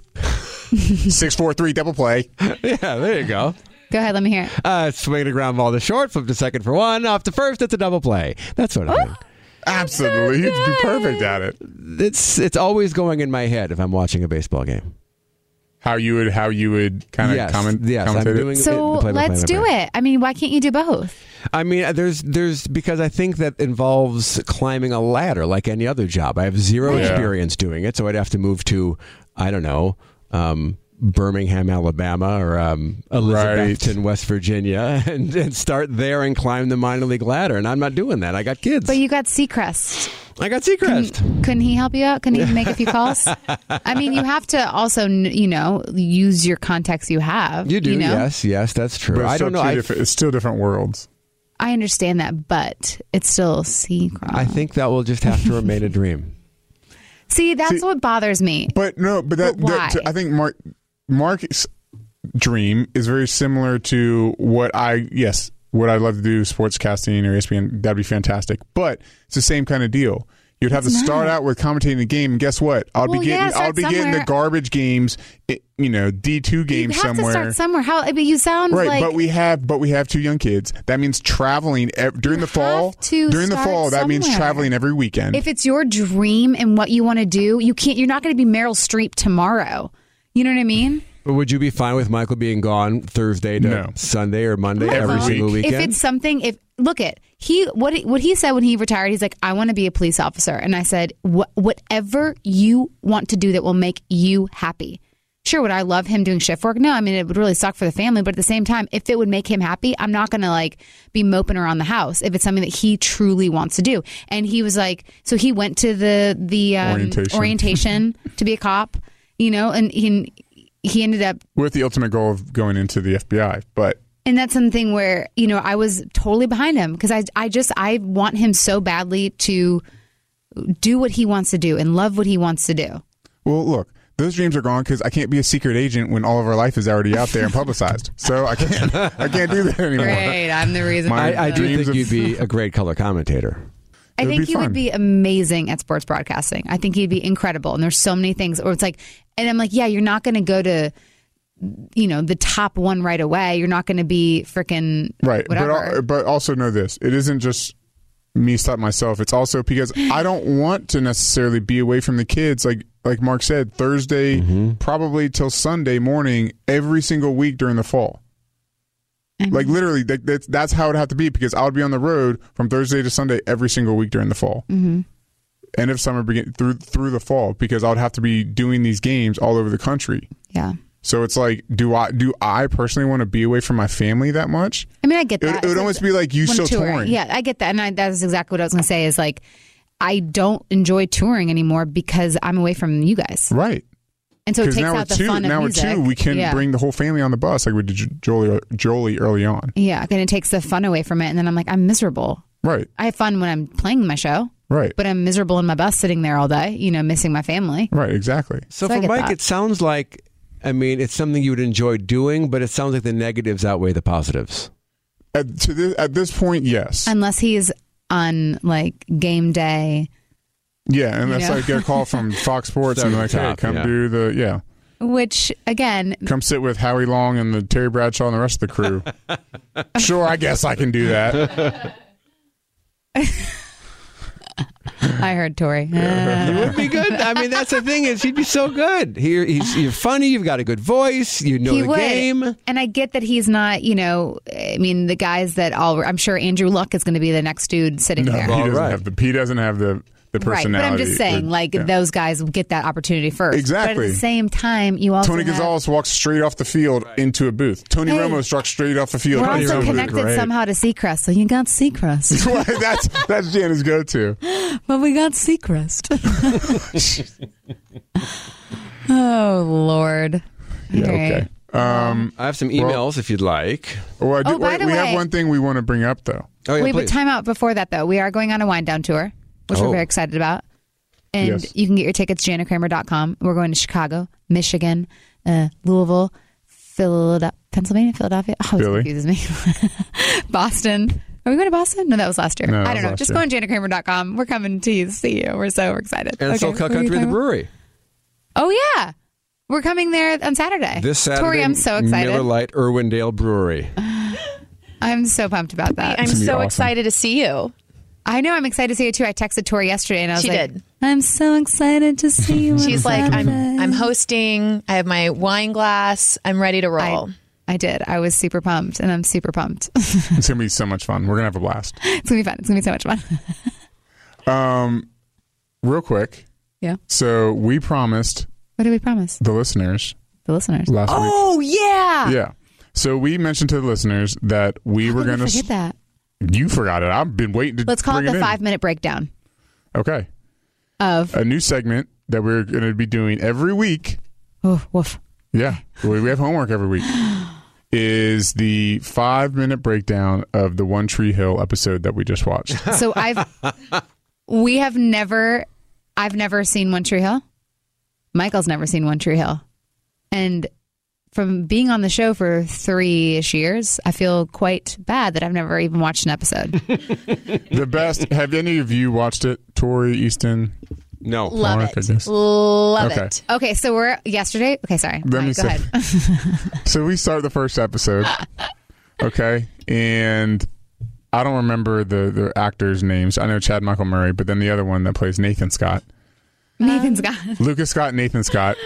Six, four, three, double play. yeah, there you go. Go ahead, let me hear. it. Uh, swing a ground ball to short, flip to second for one, off to first. It's a double play. That sort of thing. Absolutely, you'd be perfect at it. It's it's always going in my head if I'm watching a baseball game. How you would, how you would kind of yes, comment. yes, I'm commentate it. So it, let's do it. I mean, why can't you do both? I mean, there's there's because I think that involves climbing a ladder like any other job. I have zero Yeah. experience doing it, so I'd have to move to I don't know. Um, Birmingham, Alabama, or um, Elizabethton, West Virginia, and, and start there and climb the minor league ladder. And I'm not doing that. I got kids. But you got Seacrest. I got Seacrest. Couldn't he help you out? Couldn't he make a few calls? I mean, you have to also, you know, use your contacts you have. You do, know? yes, yes, that's true. But I don't know. two I, it's still different worlds. I understand that, but it's still Seacrest. I think that will just have to remain a dream. See, that's See- what bothers me. But no, but that, But that I think Mark Mark's dream is very similar to what I yes, what I'd love to do sportscasting or E ESPN. That'd be fantastic. But it's the same kind of deal. You'd have It's to start out with commentating the game, and guess what? I'll Well, be getting yeah, I'll be getting the garbage games, you know, D two games you have somewhere. to start somewhere. How? I mean, you sound Right, like but we have but we have two young kids. That means traveling ev- during the fall. to during the start fall, that means traveling every weekend. if it's your dream and what you want to do, you can't. You're not going to be Meryl Streep tomorrow. You know what I mean? But would you be fine with Michael being gone Thursday to No. Sunday or Monday every Michael, single week. weekend? If it's something, if look at he what he, what he said when he retired, he's like, I want to be a police officer, and I said, what, whatever you want to do that will make you happy. Sure, would I love him doing shift work? No, I mean it would really suck for the family, but at the same time, if it would make him happy, I'm not going to like be moping around the house if it's something that he truly wants to do. And he was like, so he went to the the um, Orientation. orientation to be a cop, you know, and he he ended up with the ultimate goal of going into the FBI, but and that's something where you know I was totally behind him because I I just I want him so badly to do what he wants to do and love what he wants to do. Well, look, those dreams are gone because I can't be a secret agent when all of our life is already out there and publicized. So I can't, I can't do that anymore. Great, I'm the reason. My- I, I do think of- you'd be a great color commentator. I think be he fun. would be amazing at sports broadcasting. I think he'd be incredible. And there's so many things, or it's like, and I'm like, yeah, you're not going to go to, you know, the top one right away. You're not going to be freaking Right. whatever. But, but also know this it isn't just me stop myself. It's also because I don't want to necessarily be away from the kids. Like like Mark said, Thursday, probably till Sunday morning, every single week during the fall. Like literally, that, that's, that's how it would have to be because I would be on the road from Thursday to Sunday every single week during the fall. Mm-hmm. End of summer, begin through through the fall because I would have to be doing these games all over the country. yeah. So it's like, do I do I personally want to be away from my family that much? I mean, I get that. it would almost be like you When still touring. touring. Yeah, I get that. And I, that's exactly what I was going to say is like, I don't enjoy touring anymore because I'm away from you guys. Right. And so it Because takes now we're out the two. fun of Now we're music. two. We can yeah. bring the whole family on the bus like we did Jolie, Jolie early on. Yeah, and it takes the fun away from it. And then I'm like, I'm miserable. Right. I have fun when I'm playing my show, Right. but I'm miserable in my bus sitting there all day, you know, missing my family. right. Exactly. So, So for Mike, that. it sounds like, I mean, it's something you would enjoy doing, but it sounds like the negatives outweigh the positives. At, to this, at this point, yes. Unless he's on like game day, yeah. Unless know? I get a call from Fox Sports and like, the hey, come yeah. do the yeah, which again, come sit with Howie Long and the Terry Bradshaw and the rest of the crew. sure, I guess I can do that. I heard Tori. You would be good. I mean, that's the thing is, he'd be so good. He, he's, you're funny. You've got a good voice. You know he the would. game. And I get that he's not, you know, I mean, the guys that all, I'm sure Andrew Luck is going to be the next dude sitting No, there. he doesn't right. have the he doesn't have the the Right, but I'm just saying, The- like yeah. those guys get that opportunity first. But at the same time, you also Tony have- Gonzalez walks straight off the field into a booth. Tony Hey. Romo struck straight off the field. We're Tony also Romo connected great. somehow to Seacrest, so you got Seacrest. Right, that's that's Jana's go-to. But we got Seacrest. oh Lord. Yeah, All right. okay. Um, I have some emails if you'd like. well, I do, Oh, by wait, the we have one thing we want to bring up though. Oh, yeah, Wait, but time out before that though. We are going on a wind down tour, which Oh. we're very excited about. And Yes. you can get your tickets janakramer.com. We're going to Chicago, Michigan, uh, Louisville, Philadelphia, Pennsylvania, Philadelphia. Oh, this Philly. confuses me. Boston. Are we going to Boston? No, that was last year. No, I don't know. Just year. go on janakramer.com. We're coming to you, see you. We're so excited. And Okay, SoCal what were you Country, the talking about? brewery. Oh, yeah. We're coming there on Saturday. This Saturday, Tori, I'm so excited. Miller Lite Irwindale Brewery. I'm so pumped about that. I'm so awesome. excited to see you. I know I'm excited to see you too. I texted Tori yesterday and I was She like, did. I'm so excited to see you. She's like, I'm I'm hosting. I have my wine glass. I'm ready to roll. I did. I was super pumped and I'm super pumped. It's gonna be so much fun. We're gonna have a blast. it's gonna be fun. It's gonna be so much fun. Um, real quick. Yeah. So we promised What did we promise? the listeners The listeners. last oh yeah. week. Yeah. So we mentioned to the listeners that we How were gonna. forget that. You forgot it. I've been waiting to. Let's call it the in. five minute breakdown Okay. of A new segment that we're going to be doing every week. oh woof. Yeah, we we have homework every week. Is the five minute breakdown of the One Tree Hill episode that we just watched? So I've we have never I've never seen One Tree Hill. Michael's never seen One Tree Hill. And from being on the show for three ish years, I feel quite bad that I've never even watched an episode. the best. Have any of you watched it? Tori Easton. No. Love oh, Mark, I it. guess. Love Okay. it. okay, so we're yesterday. Okay, sorry. Let me go say- ahead. So we start the first episode. Okay, and I don't remember the the actors' names. I know Chad Michael Murray, but then the other one that plays Nathan Scott, Nathan's got. Lucas Scott, Nathan Scott.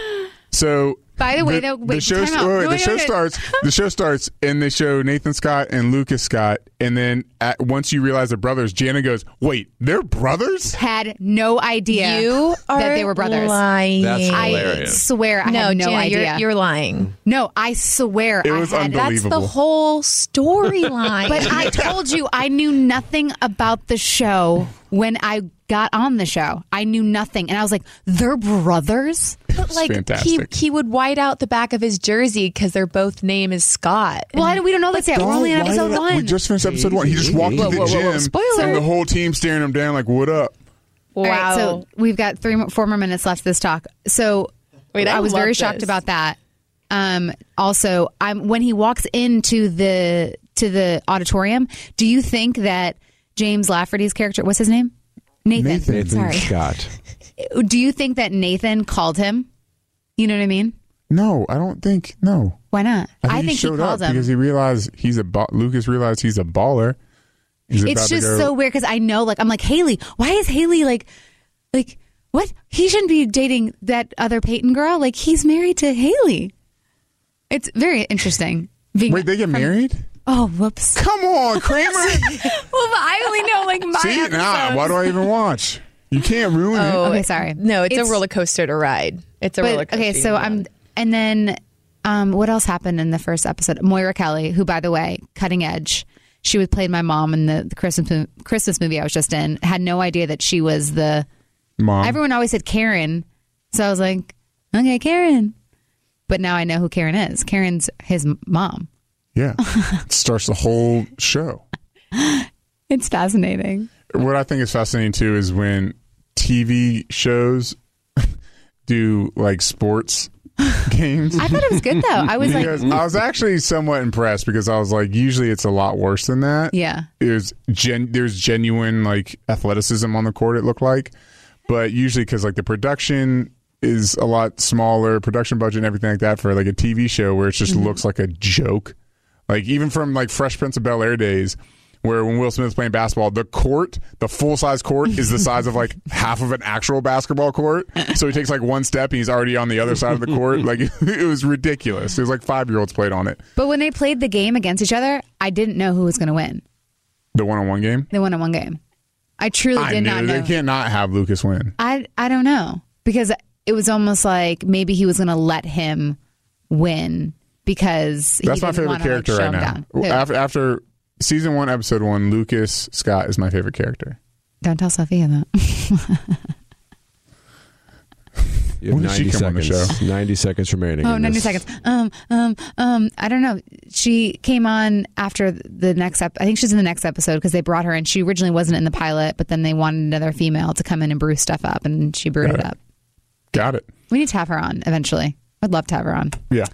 So By the way, the, though, the show time out. wait, wait, No, the wait, show wait, wait. starts. The show starts, and they show Nathan Scott and Lucas Scott, and then at, once you realize they're brothers, Jana goes, "Wait, they're brothers?" Had no idea You are that they were brothers. Lying. That's I hilarious. swear I no, had no Jana, idea. You're, you're lying. no, I swear It I was had. unbelievable. That's the whole storyline. But I told you I knew nothing about the show when I got on the show. I knew nothing, and I was like, "They're brothers." But like he fantastic. he would white out the back of his jersey because their both name is Scott. Well, I, we don't know this yet. We're only in episode one. We just finished episode one. He just walked Whoa, to the whoa, whoa, whoa. gym, Spoiler. and the whole team staring him down like, "What up?" Wow. right, so we've got three, more, four more minutes left of this talk. So Wait, I was love very shocked this. about that. Um, also, I'm when he walks into the to the auditorium. Do you think that James Lafferty's character, what's his name? Nathan. Nathan. Nathan Sorry. Scott. Do you think that Nathan called him? You know what I mean? No, I don't think. No, Why not? I think, he showed up called him. because he realized he's a ba- Lucas realized he's a baller. He's it's just so weird because I know, like, I'm like Haley. Why is Haley like, like, what? He shouldn't be dating that other Peyton girl. Like, he's married to Haley. It's very interesting. Being Wait, they get from- married? Oh, whoops. Come on, Kramer. Well, I only know like my See, episodes. nah, why do I even watch? You can't ruin it. Oh, oh Okay, sorry. No, it's, It's- a roller coaster to ride. It's a roller coaster. okay, so I'm, and then, um, what else happened in the first episode? Moira Kelly, who, by the way, cutting edge. She was played my mom in the, the Christmas Christmas movie I was just in. Had no idea that she was the Mom. Everyone always said Karen. So I was like, okay, Karen. But now I know who Karen is. Karen's his mom. yeah. It starts the whole show. It's fascinating. What I think is fascinating too is when TV shows do like sports games. I thought it was good though. I was like, because I was actually somewhat impressed because I was like, usually it's a lot worse than that. yeah. There's gen- there's genuine like athleticism on the court. It looked like, but usually because like the production is a lot smaller, production budget and everything like that for like a TV show where it just Mm-hmm. looks like a joke. Like even from like Fresh Prince of Bel Air days, where when Will Smith's playing basketball, the court, the full size court, is the size of like half of an actual basketball court. So he takes like one step and he's already on the other side of the court. Like it was ridiculous. It was like five year olds played on it. But when they played the game against each other, I didn't know who was going to win. The one on one game. They won in one game. I truly I did knew not know. they can't not have Lucas win. I I don't know because it was almost like maybe he was going to let him win because he That's my favorite wanna, character like, right now. After, after season one, episode one, Lucas Scott is my favorite character. Don't tell Sophia that. You have When did she 90 come on the seconds. 90 seconds remaining. Oh, 90 this. seconds. Um, um, um, I don't know. She came on after the next ep- I think she's in the next episode because they brought her in. She originally wasn't in the pilot, but then they wanted another female to come in and brew stuff up, and she brewed it it. up. Got it. We need to have her on eventually. I'd love to have her on. Yeah.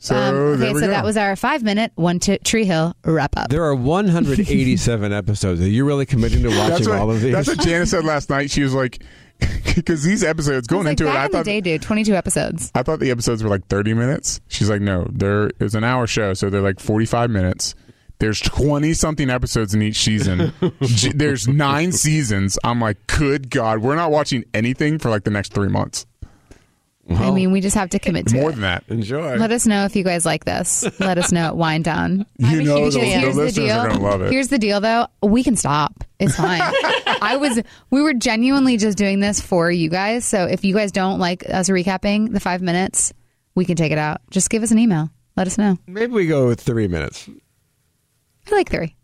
So Um, there okay, we so go. that was our five minute one to Tree Hill wrap up. There are 187 episodes. Are you really committing to watching what, all of these? That's what Janice said last night. She was like, because these episodes going It's like into it, I in the thought day, dude, 22 episodes. I thought the episodes were like 30 minutes. She's like, no, there is an hour show, so they're like 45 minutes. There's 20 something episodes in each season. There's nine seasons. I'm like, good God, we're not watching anything for like the next three months. I mean, we just have to commit to More it. than that. Enjoy. Let us know if you guys like this. Let us know at Wine Down. You know, Because the, the here's the listeners deal. are going to love it. Here's the deal, though. We can stop. It's fine. I was. We were genuinely just doing this for you guys. So if you guys don't like us recapping the five minutes, we can take it out. Just give us an email. Let us know. Maybe we go with three minutes. I like three.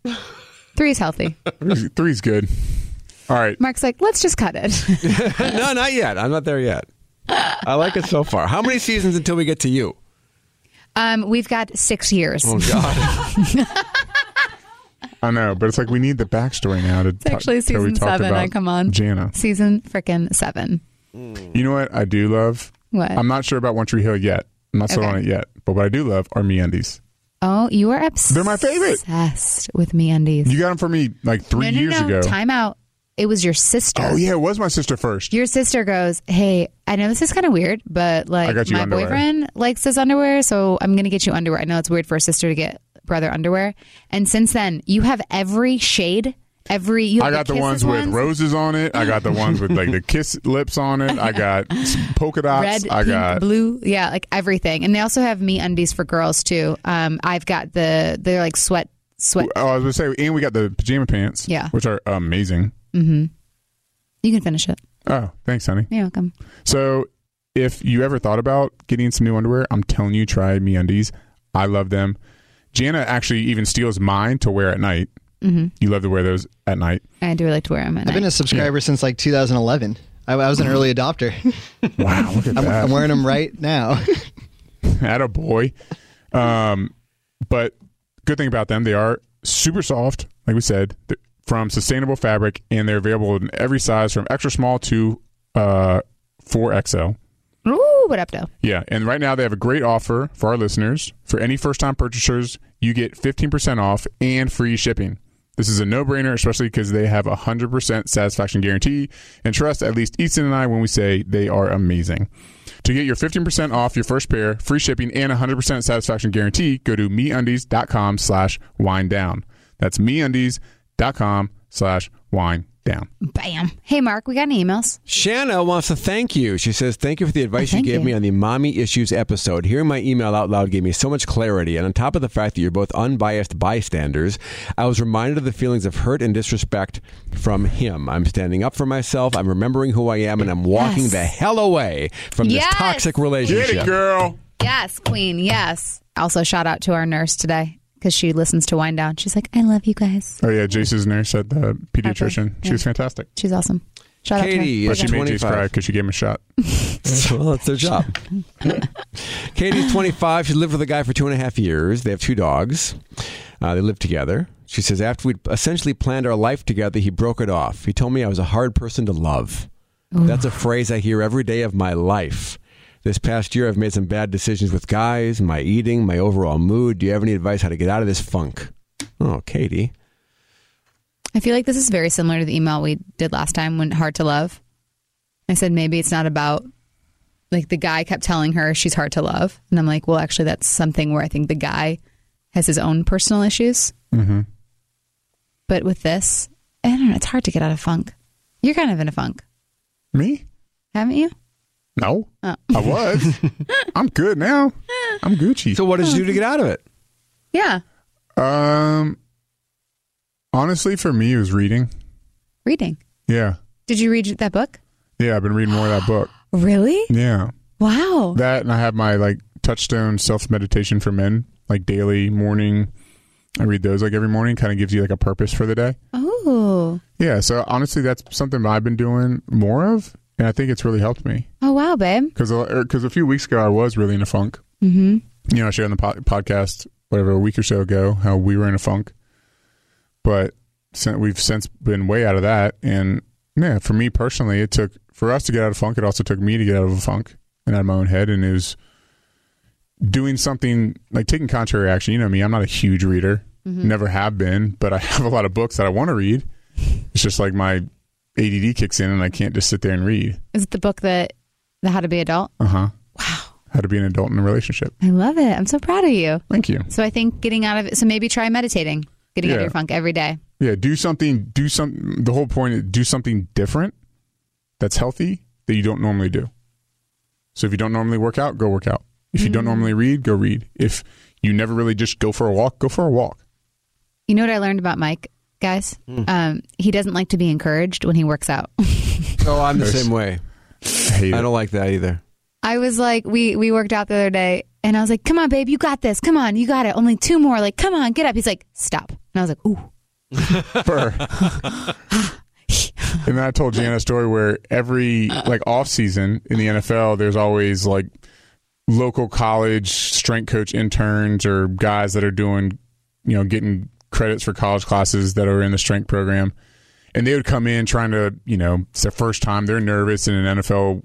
Three is healthy. Three's, three's good. All right. Mark's like, let's just cut it. no, not yet. I'm not there yet. I like it so far. How many seasons until we get to you? Um, we've got six years. Oh God! I know, but it's like we need the backstory now to It's actually season seven. I come on Jana. season frickin' seven. You know what I do love? What? I'm not sure about One Tree Hill yet. I'm not sold Okay. on it yet. But what I do love are MeUndies. oh, you are obsessed. They're my favorite. Obsessed with MeUndies. You got them for me like three no, no, years no. ago. Time out. It was your sister. Oh yeah, it was my sister first. Your sister goes, Hey, I know this is kind of weird, but like my underwear." boyfriend likes his underwear, so I'm going to get you underwear. I know it's weird for a sister to get brother underwear. And since then, you have every shade, every. You I got the, ones kisses with roses on it. I got the ones with like the kiss lips on it. I got polka dots. Red, I pink, got blue, yeah, like everything. And they also have MeUndies for girls too. Um, I've got the they're like sweat sweat. Oh, I was gonna say, and we got the pajama pants. Yeah. which are amazing. You can finish it. Oh, thanks, honey. You're welcome. So, if you ever thought about getting some new underwear, I'm telling you, try MeUndies. I love them. Jana actually even steals mine to wear at night. Mm-hmm. You love to wear those at night. I do like to wear them at I've been a subscriber since like 2011. I, I was an early adopter. Wow, look at I'm, that. I'm wearing them right now. At a boy. Um, but good thing about them, they are super soft, like we said, th- from sustainable fabric, and they're available in every size from extra small to uh, 4XL. Ooh. what up, though? Yeah, and right now they have a great offer for our listeners. For any first-time purchasers, you get 15% off and free shipping. This is a no-brainer, especially because they have a 100% satisfaction guarantee and trust at least Easton and I when we say they are amazing. To get your 15% off your first pair, free shipping, and 100% satisfaction guarantee, go to meundies.com slash wind down. That's meundies.com slash wine down. Bam. Hey, Mark, we got any emails? Shanna wants to thank you. She says, Thank you for the oh, advice you gave you. me on the Mommy Issues episode. Hearing my email out loud gave me so much clarity. And on top of the fact that you're both unbiased bystanders, I was reminded of the feelings of hurt and disrespect from him. I'm standing up for myself. I'm remembering who I am, and I'm walking Yes. the hell away from this Yes. toxic Get relationship. it, girl. Yes, Queen. Yes. Also, shout out to our nurse today because she listens to Wind Down. She's like, I love you guys. Oh, yeah, Jace's nurse at the pediatrician. She Yeah. was fantastic. She's awesome. Shout out to Katie out But is she made Jace cry because she gave him a shot. well, that's their job. Katie's 25. She lived with a guy for two and a half years. They have two dogs. Uh, they live together. She says, after we'd essentially planned our life together, he broke it off. He told me I was a hard person to love. That's a phrase I hear every day of my life. This past year, I've made some bad decisions with guys, my eating, my overall mood. Do you have any advice how to get out of this funk? Oh, Katie. I feel like this is very similar to the email we did last time when Hard to Love. I said maybe it's not about like the guy kept telling her she's hard to love. And I'm like, well, actually, that's something where I think the guy has his own personal issues. Mm-hmm. But with this, I don't know, it's hard to get out of funk. You're kind of in a funk, Me? haven't you? No. Oh. I was. I'm good now. I'm Gucci. So, what did you do to get out of it? Yeah. Um, honestly, for me, it was reading. Reading. Yeah, Did you read that book? yeah. I've been reading more of that book. Really? Yeah, Wow. that, and I have my like touchstone self meditation for men, like daily morning. I read those like every morning. Kind of gives you like a purpose for the day. Oh. Yeah. So honestly, that's something I've been doing more of, and I think it's really helped me Oh, wow, babe. because because a few weeks ago I was really in a funk. Mm-hmm. you know, I shared on the po- podcast whatever a week or so ago how we were in a funk, but since we've since been way out of that. And yeah, for me personally, it took for us to get out of funk. It also took me to get out of a funk and out of my own head, and it was doing something like taking contrary action. You know me, I'm not a huge reader, never have been, but I have a lot of books that I want to read. It's just like my ADD kicks in, and I can't just sit there and read. Is it the book that, the How to Be Adult? Uh huh. Wow. How to be an adult in a relationship. I love it. I'm so proud of you. Thank you. So I think getting out of it, so maybe try meditating, getting out of your funk every day. Yeah, do something. Do some. The whole point is do something different that's healthy that you don't normally do. So if you don't normally work out, go work out. If you don't normally read, go read. If you never really just go for a walk, go for a walk. You know what I learned about Mike, guys? Um, he doesn't like to be encouraged when he works out. Oh, I'm the same way. I I don't like that either. I was like, we we worked out the other day, and I was like, "Come on, babe, you got this. Come on, you got it. Only two more. Like, come on, get up." He's like, "Stop," and I was like, "Ooh." Fur. and then I told Jan a story where every like off season in the NFL, there's always like local college strength coach interns or guys that are doing, you know, getting credits for college classes that are in the strength program. And they would come in trying to, you know, it's their first time. They're nervous in an NFL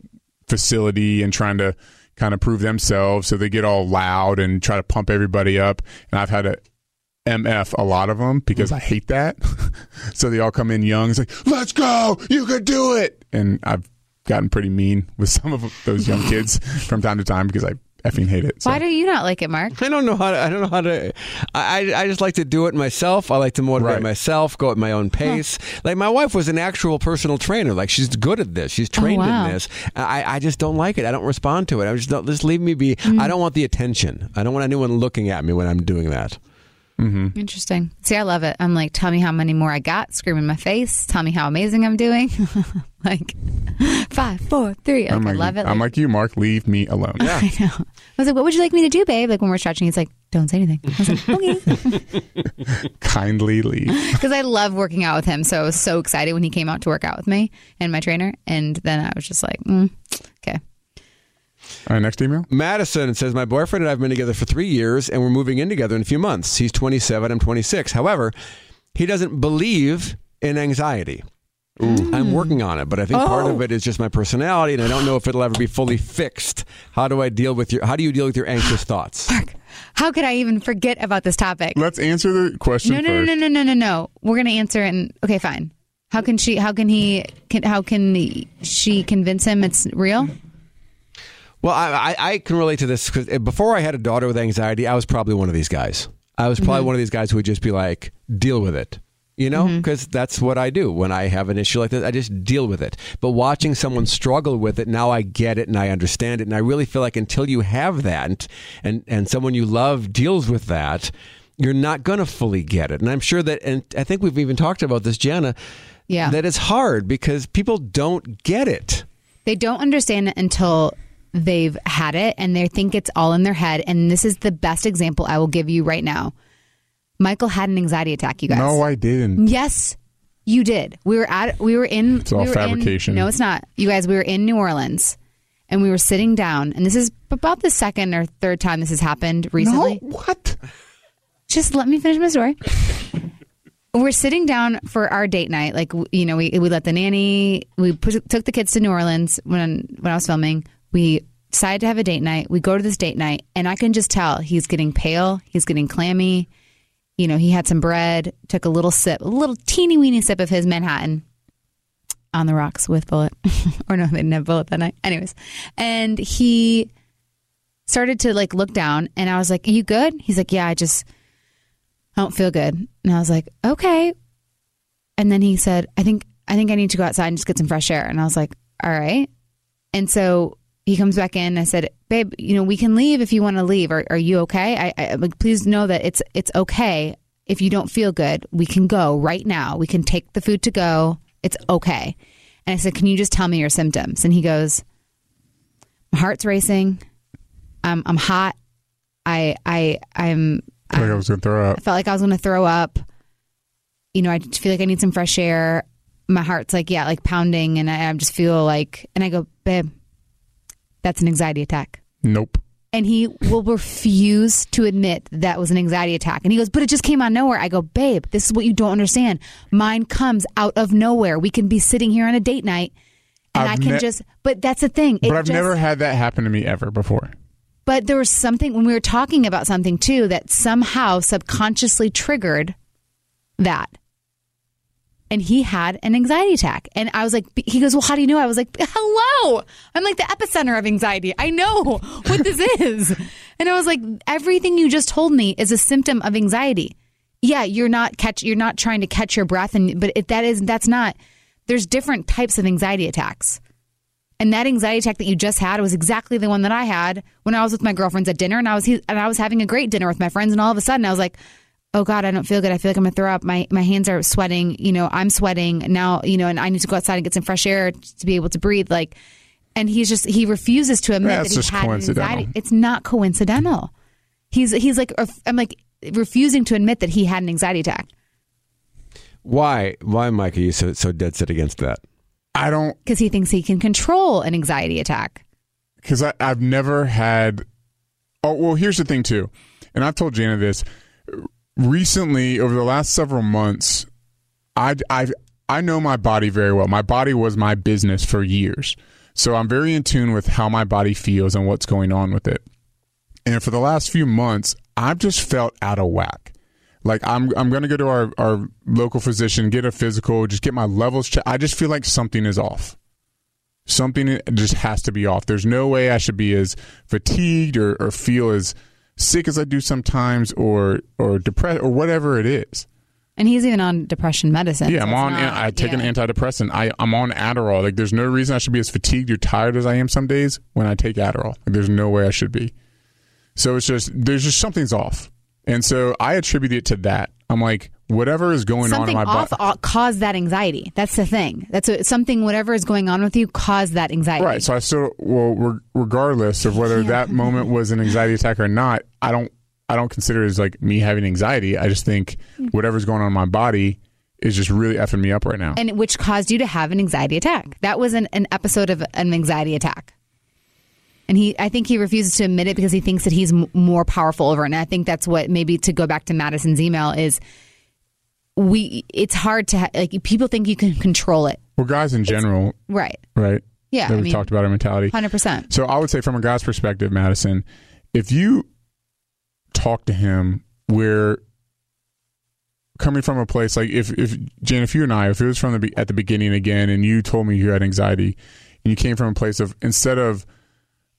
facility and trying to kind of prove themselves. So they get all loud and try to pump everybody up. And I've had a MF a lot of them because I hate that. so they all come in young. It's like, let's go. You could do it. And I've gotten pretty mean with some of those young kids from time to time because I effing hate it. So. Why do you not like it, Mark? I don't know how to. I don't know how to. I I just like to do it myself. I like to motivate Right. myself, go at my own pace. Like my wife was an actual personal trainer. Like she's good at this. She's trained Oh, wow. in this. I I just don't like it. I don't respond to it. I just don't. Just leave me be. Mm. I don't want the attention. I don't want anyone looking at me when I'm doing that. Interesting. See, I love it. I'm like, tell me how many more I got. Scream in my face. Tell me how amazing I'm doing. like five, four, three. Like, I'm I love it. I'm like you, Mark. Leave me alone. Yeah. I know. I was like, what would you like me to do, babe? Like when we're stretching, he's like, don't say anything. I was like, okay. Kindly leave. Because I love working out with him. So I was so excited when he came out to work out with me and my trainer. And then I was just like, mm. All right, next email. Madison says, My boyfriend and I have been together for three years and we're moving in together in a few months. He's 27, I'm 26. However, he doesn't believe in anxiety. I'm working on it, but I think part Oh. of it is just my personality, and I don't know if it'll ever be fully fixed. How do I deal with your? How do you deal with your anxious thoughts? How could I even forget about this topic? Let's answer the question No, no, first. no, no, no, no, no, no. We're gonna answer it. And okay, fine. How can she? How can he? Can, how can she convince him it's real? Well, I, I, I can relate to this because eh, before I had a daughter with anxiety, I was probably one of these guys. I was probably mm-hmm. one of these guys who would just be like, deal with it. You know, mm-hmm. because that's what I do when I have an issue like this. I just deal with it. But watching someone struggle with it, now I get it and I understand it. And I really feel like until you have that and, and someone you love deals with that, you're not going to fully get it. And I'm sure that, and I think we've even talked about this, Jana, Yeah. that it's hard because people don't get it. They don't understand it until they've had it and they think it's all in their head. And this is the best example I will give you right now. Michael had an anxiety attack, you guys. No, I didn't. Yes, you did. We were at we were in It's all we were in- fabrication. no, it's not. You guys, we were in New Orleans and we were sitting down and this is about the second or third time this has happened recently. what? Just let me finish my story. We're sitting down for our date night. Like you know, we we let the nanny. We put, took the kids to New Orleans when when I was filming. We decided to have a date night. We go to this date night, and I can just tell he's getting pale. He's getting clammy. You know, he had some bread. Took a little sip, a little teeny weeny sip of his Manhattan on the rocks with bullet, or no, they didn't have bullet that night. Anyways, and he started to like look down, and I was like, "Are you good?" He's like, "Yeah, I just." I don't feel good. And I was like, okay. And then he said, I think I think I need to go outside and just get some fresh air. And I was like, all right. And so he comes back in. I said, babe, you know, we can leave if you want to leave. Are, are you okay? I, I like, please know that it's it's okay if you don't feel good. We can go right now. We can take the food to go. It's okay. And I said, can you just tell me your symptoms? And he goes, my heart's racing. I'm I'm hot. I I I'm I I was gonna throw up. I felt like I was going to throw up. You know, I just feel like I need some fresh air. My heart's like, yeah, like pounding. And I, I just feel like, and I go, babe, that's an anxiety attack. Nope. And he will refuse to admit that was an anxiety attack. And he goes, but it just came out of nowhere. I go, babe, this is what you don't understand. Mine comes out of nowhere. We can be sitting here on a date night and I've I can ne- just, but that's the thing. It But I've just- never had that happen to me ever before. but there was something when we were talking about something too that somehow subconsciously triggered that. And he had an anxiety attack. And I was like, he goes, Well, how do you know? I was like, Hello. I'm like the epicenter of anxiety. I know what this is. And I was like, Everything you just told me is a symptom of anxiety. Yeah, you're not catch you're not trying to catch your breath and but it, that is that's not there's different types of anxiety attacks. And that anxiety attack that you just had was exactly the one that I had when I was with my girlfriends at dinner, and I was and I was having a great dinner with my friends, and all of a sudden I was like, "Oh God, I don't feel good. I feel like I'm gonna throw up. My my hands are sweating. You know, I'm sweating now. You know, and I need to go outside and get some fresh air to be able to breathe." Like, and he's just he refuses to admit That's that he just had an coincidental. anxiety. It's not coincidental. He's he's like I'm like refusing to admit that he had an anxiety attack Why? Why, Mike, are you so, so dead set against that? I don't because he thinks he can control an anxiety attack. because I've never had. Oh well, here's the thing too, and I've told Jana this recently over the last several months. I I I know my body very well. My body was my business for years, so I'm very in tune with how my body feels and what's going on with it. And for the last few months, I've just felt out of whack. Like I'm I'm gonna go to our, our local physician, get a physical, just get my levels checked. I just feel like something is off something just has to be off. There's no way I should be as fatigued or, or feel as sick as I do sometimes or or depressed or whatever it is. And he's even on depression medicine. Yeah, so I'm on not- I take an antidepressant. I, I'm on Adderall. Like there's no reason I should be as fatigued or tired as I am some days when I take Adderall. Like there's no way I should be. So it's just there's just something's off. And so I attribute it to that. I'm like, whatever is going something on in my off body. uh, caused that anxiety. That's the thing. That's what, something. Whatever is going on with you caused that anxiety. Right. So I still, well, re- regardless of whether that moment was an anxiety attack or not, I don't, I don't consider it as like me having anxiety. I just think whatever's going on in my body is just really effing me up right now. and which caused you to have an anxiety attack. That was an, an episode of an anxiety attack. And he, I think he refuses to admit it because he thinks that he's m- more powerful over it. And I think that's what maybe to go back to Madison's email is we. It's hard to ha- like people think you can control it. Well, guys in general, Right. right? Yeah. That I we mean, talked about our mentality. 100%. So I would say, from a guy's perspective, Madison, if you talk to him where coming from a place like if if Jan, if you and I, if it was from the at the beginning again, and you told me you had anxiety, and you came from a place of instead of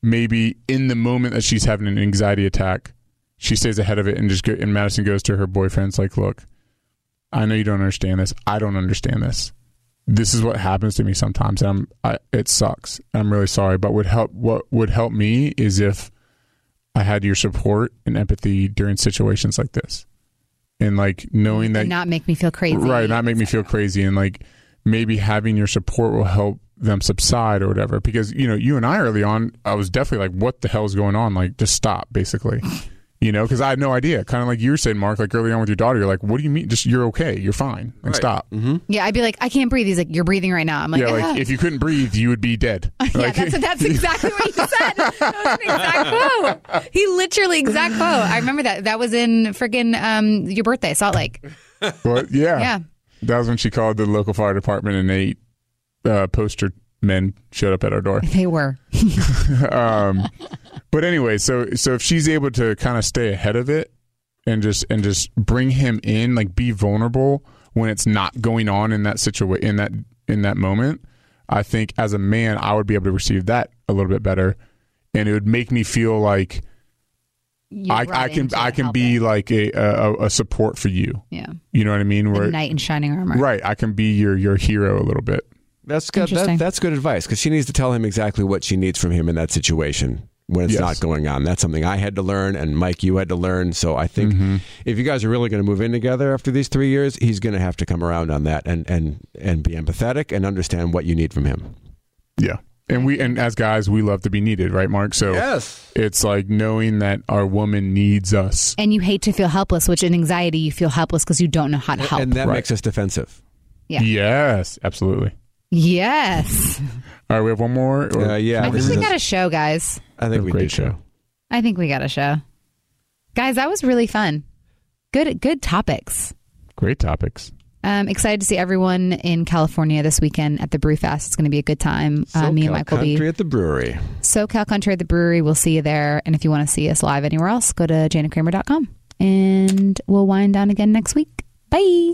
maybe in the moment that she's having an anxiety attack, she stays ahead of it and just go, and Madison goes to her boyfriend's like, look, I know you don't understand this. I don't understand this. This is what happens to me sometimes. And I'm, I, it sucks. I'm really sorry. But would help. What would help me is if I had your support and empathy during situations like this, and like knowing that And not make me feel crazy. right, not make me feel crazy, and like maybe having your support will help them subside or whatever. Because you know, you and I early on, I was definitely like, "What the hell is going on?" Like, just stop, basically. You know, because I had no idea. Kind of like you were saying, Mark. Like early on with your daughter, you're like, "What do you mean? Just you're okay. You're fine. Like, stop." Yeah, I'd be like, I can't breathe. He's like, you're breathing right now. I'm like, yeah, "Ah." like if you couldn't breathe, you would be dead. yeah, Like, that's, that's exactly what he said. That was an exact quote. He literally exact quote. I remember that. That was in friggin' um, your birthday, Salt Lake. But yeah, Yeah. that was when she called the local fire department, and eight uh, poster men showed up at our door. They were. um, but anyway, so so if she's able to kind of stay ahead of it and just and just bring him in, like be vulnerable when it's not going on in that situation in that in that moment, I think as a man I would be able to receive that a little bit better, and it would make me feel like You're I, I can I can be helping. like a, a a support for you. yeah, You know what I mean? the Where knight in shining armor. right, I can be your your hero a little bit. That's good. That, that's good advice because she needs to tell him exactly what she needs from him in that situation when it's Yes. not going on. That's something I had to learn, and Mike, you had to learn. So I think Mm-hmm. if you guys are really going to move in together after these three years, he's going to have to come around on that and and and be empathetic and understand what you need from him. Yeah. And we and as guys, we love to be needed, right, Mark? So Yes. it's like knowing that our woman needs us. And you hate to feel helpless, which in anxiety you feel helpless because you don't know how to help. And that Right. makes us defensive. Yeah. Yes, absolutely. yes, All right, we have one more. or- Uh, yeah, I think we is- got a show, guys. I think we Great do show. I think we got a show, guys. That was really fun. Good, good topics. Great topics. Um, excited to see everyone in California this weekend at the Brewfest. It's going to be a good time. Uh, me and SoCal Mike will be Country at the brewery. SoCal Country at the brewery. We'll see you there. And if you want to see us live anywhere else, go to janakramer.com. And we'll wind down again next week. Bye.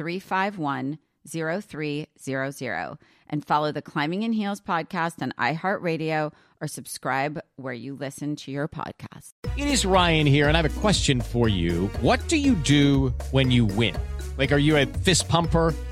351 0300 and follow the Climbing in Heels podcast on iHeartRadio or subscribe where you listen to your podcast. It is Ryan here, and I have a question for you. What do you do when you win? Like, are you a fist pumper?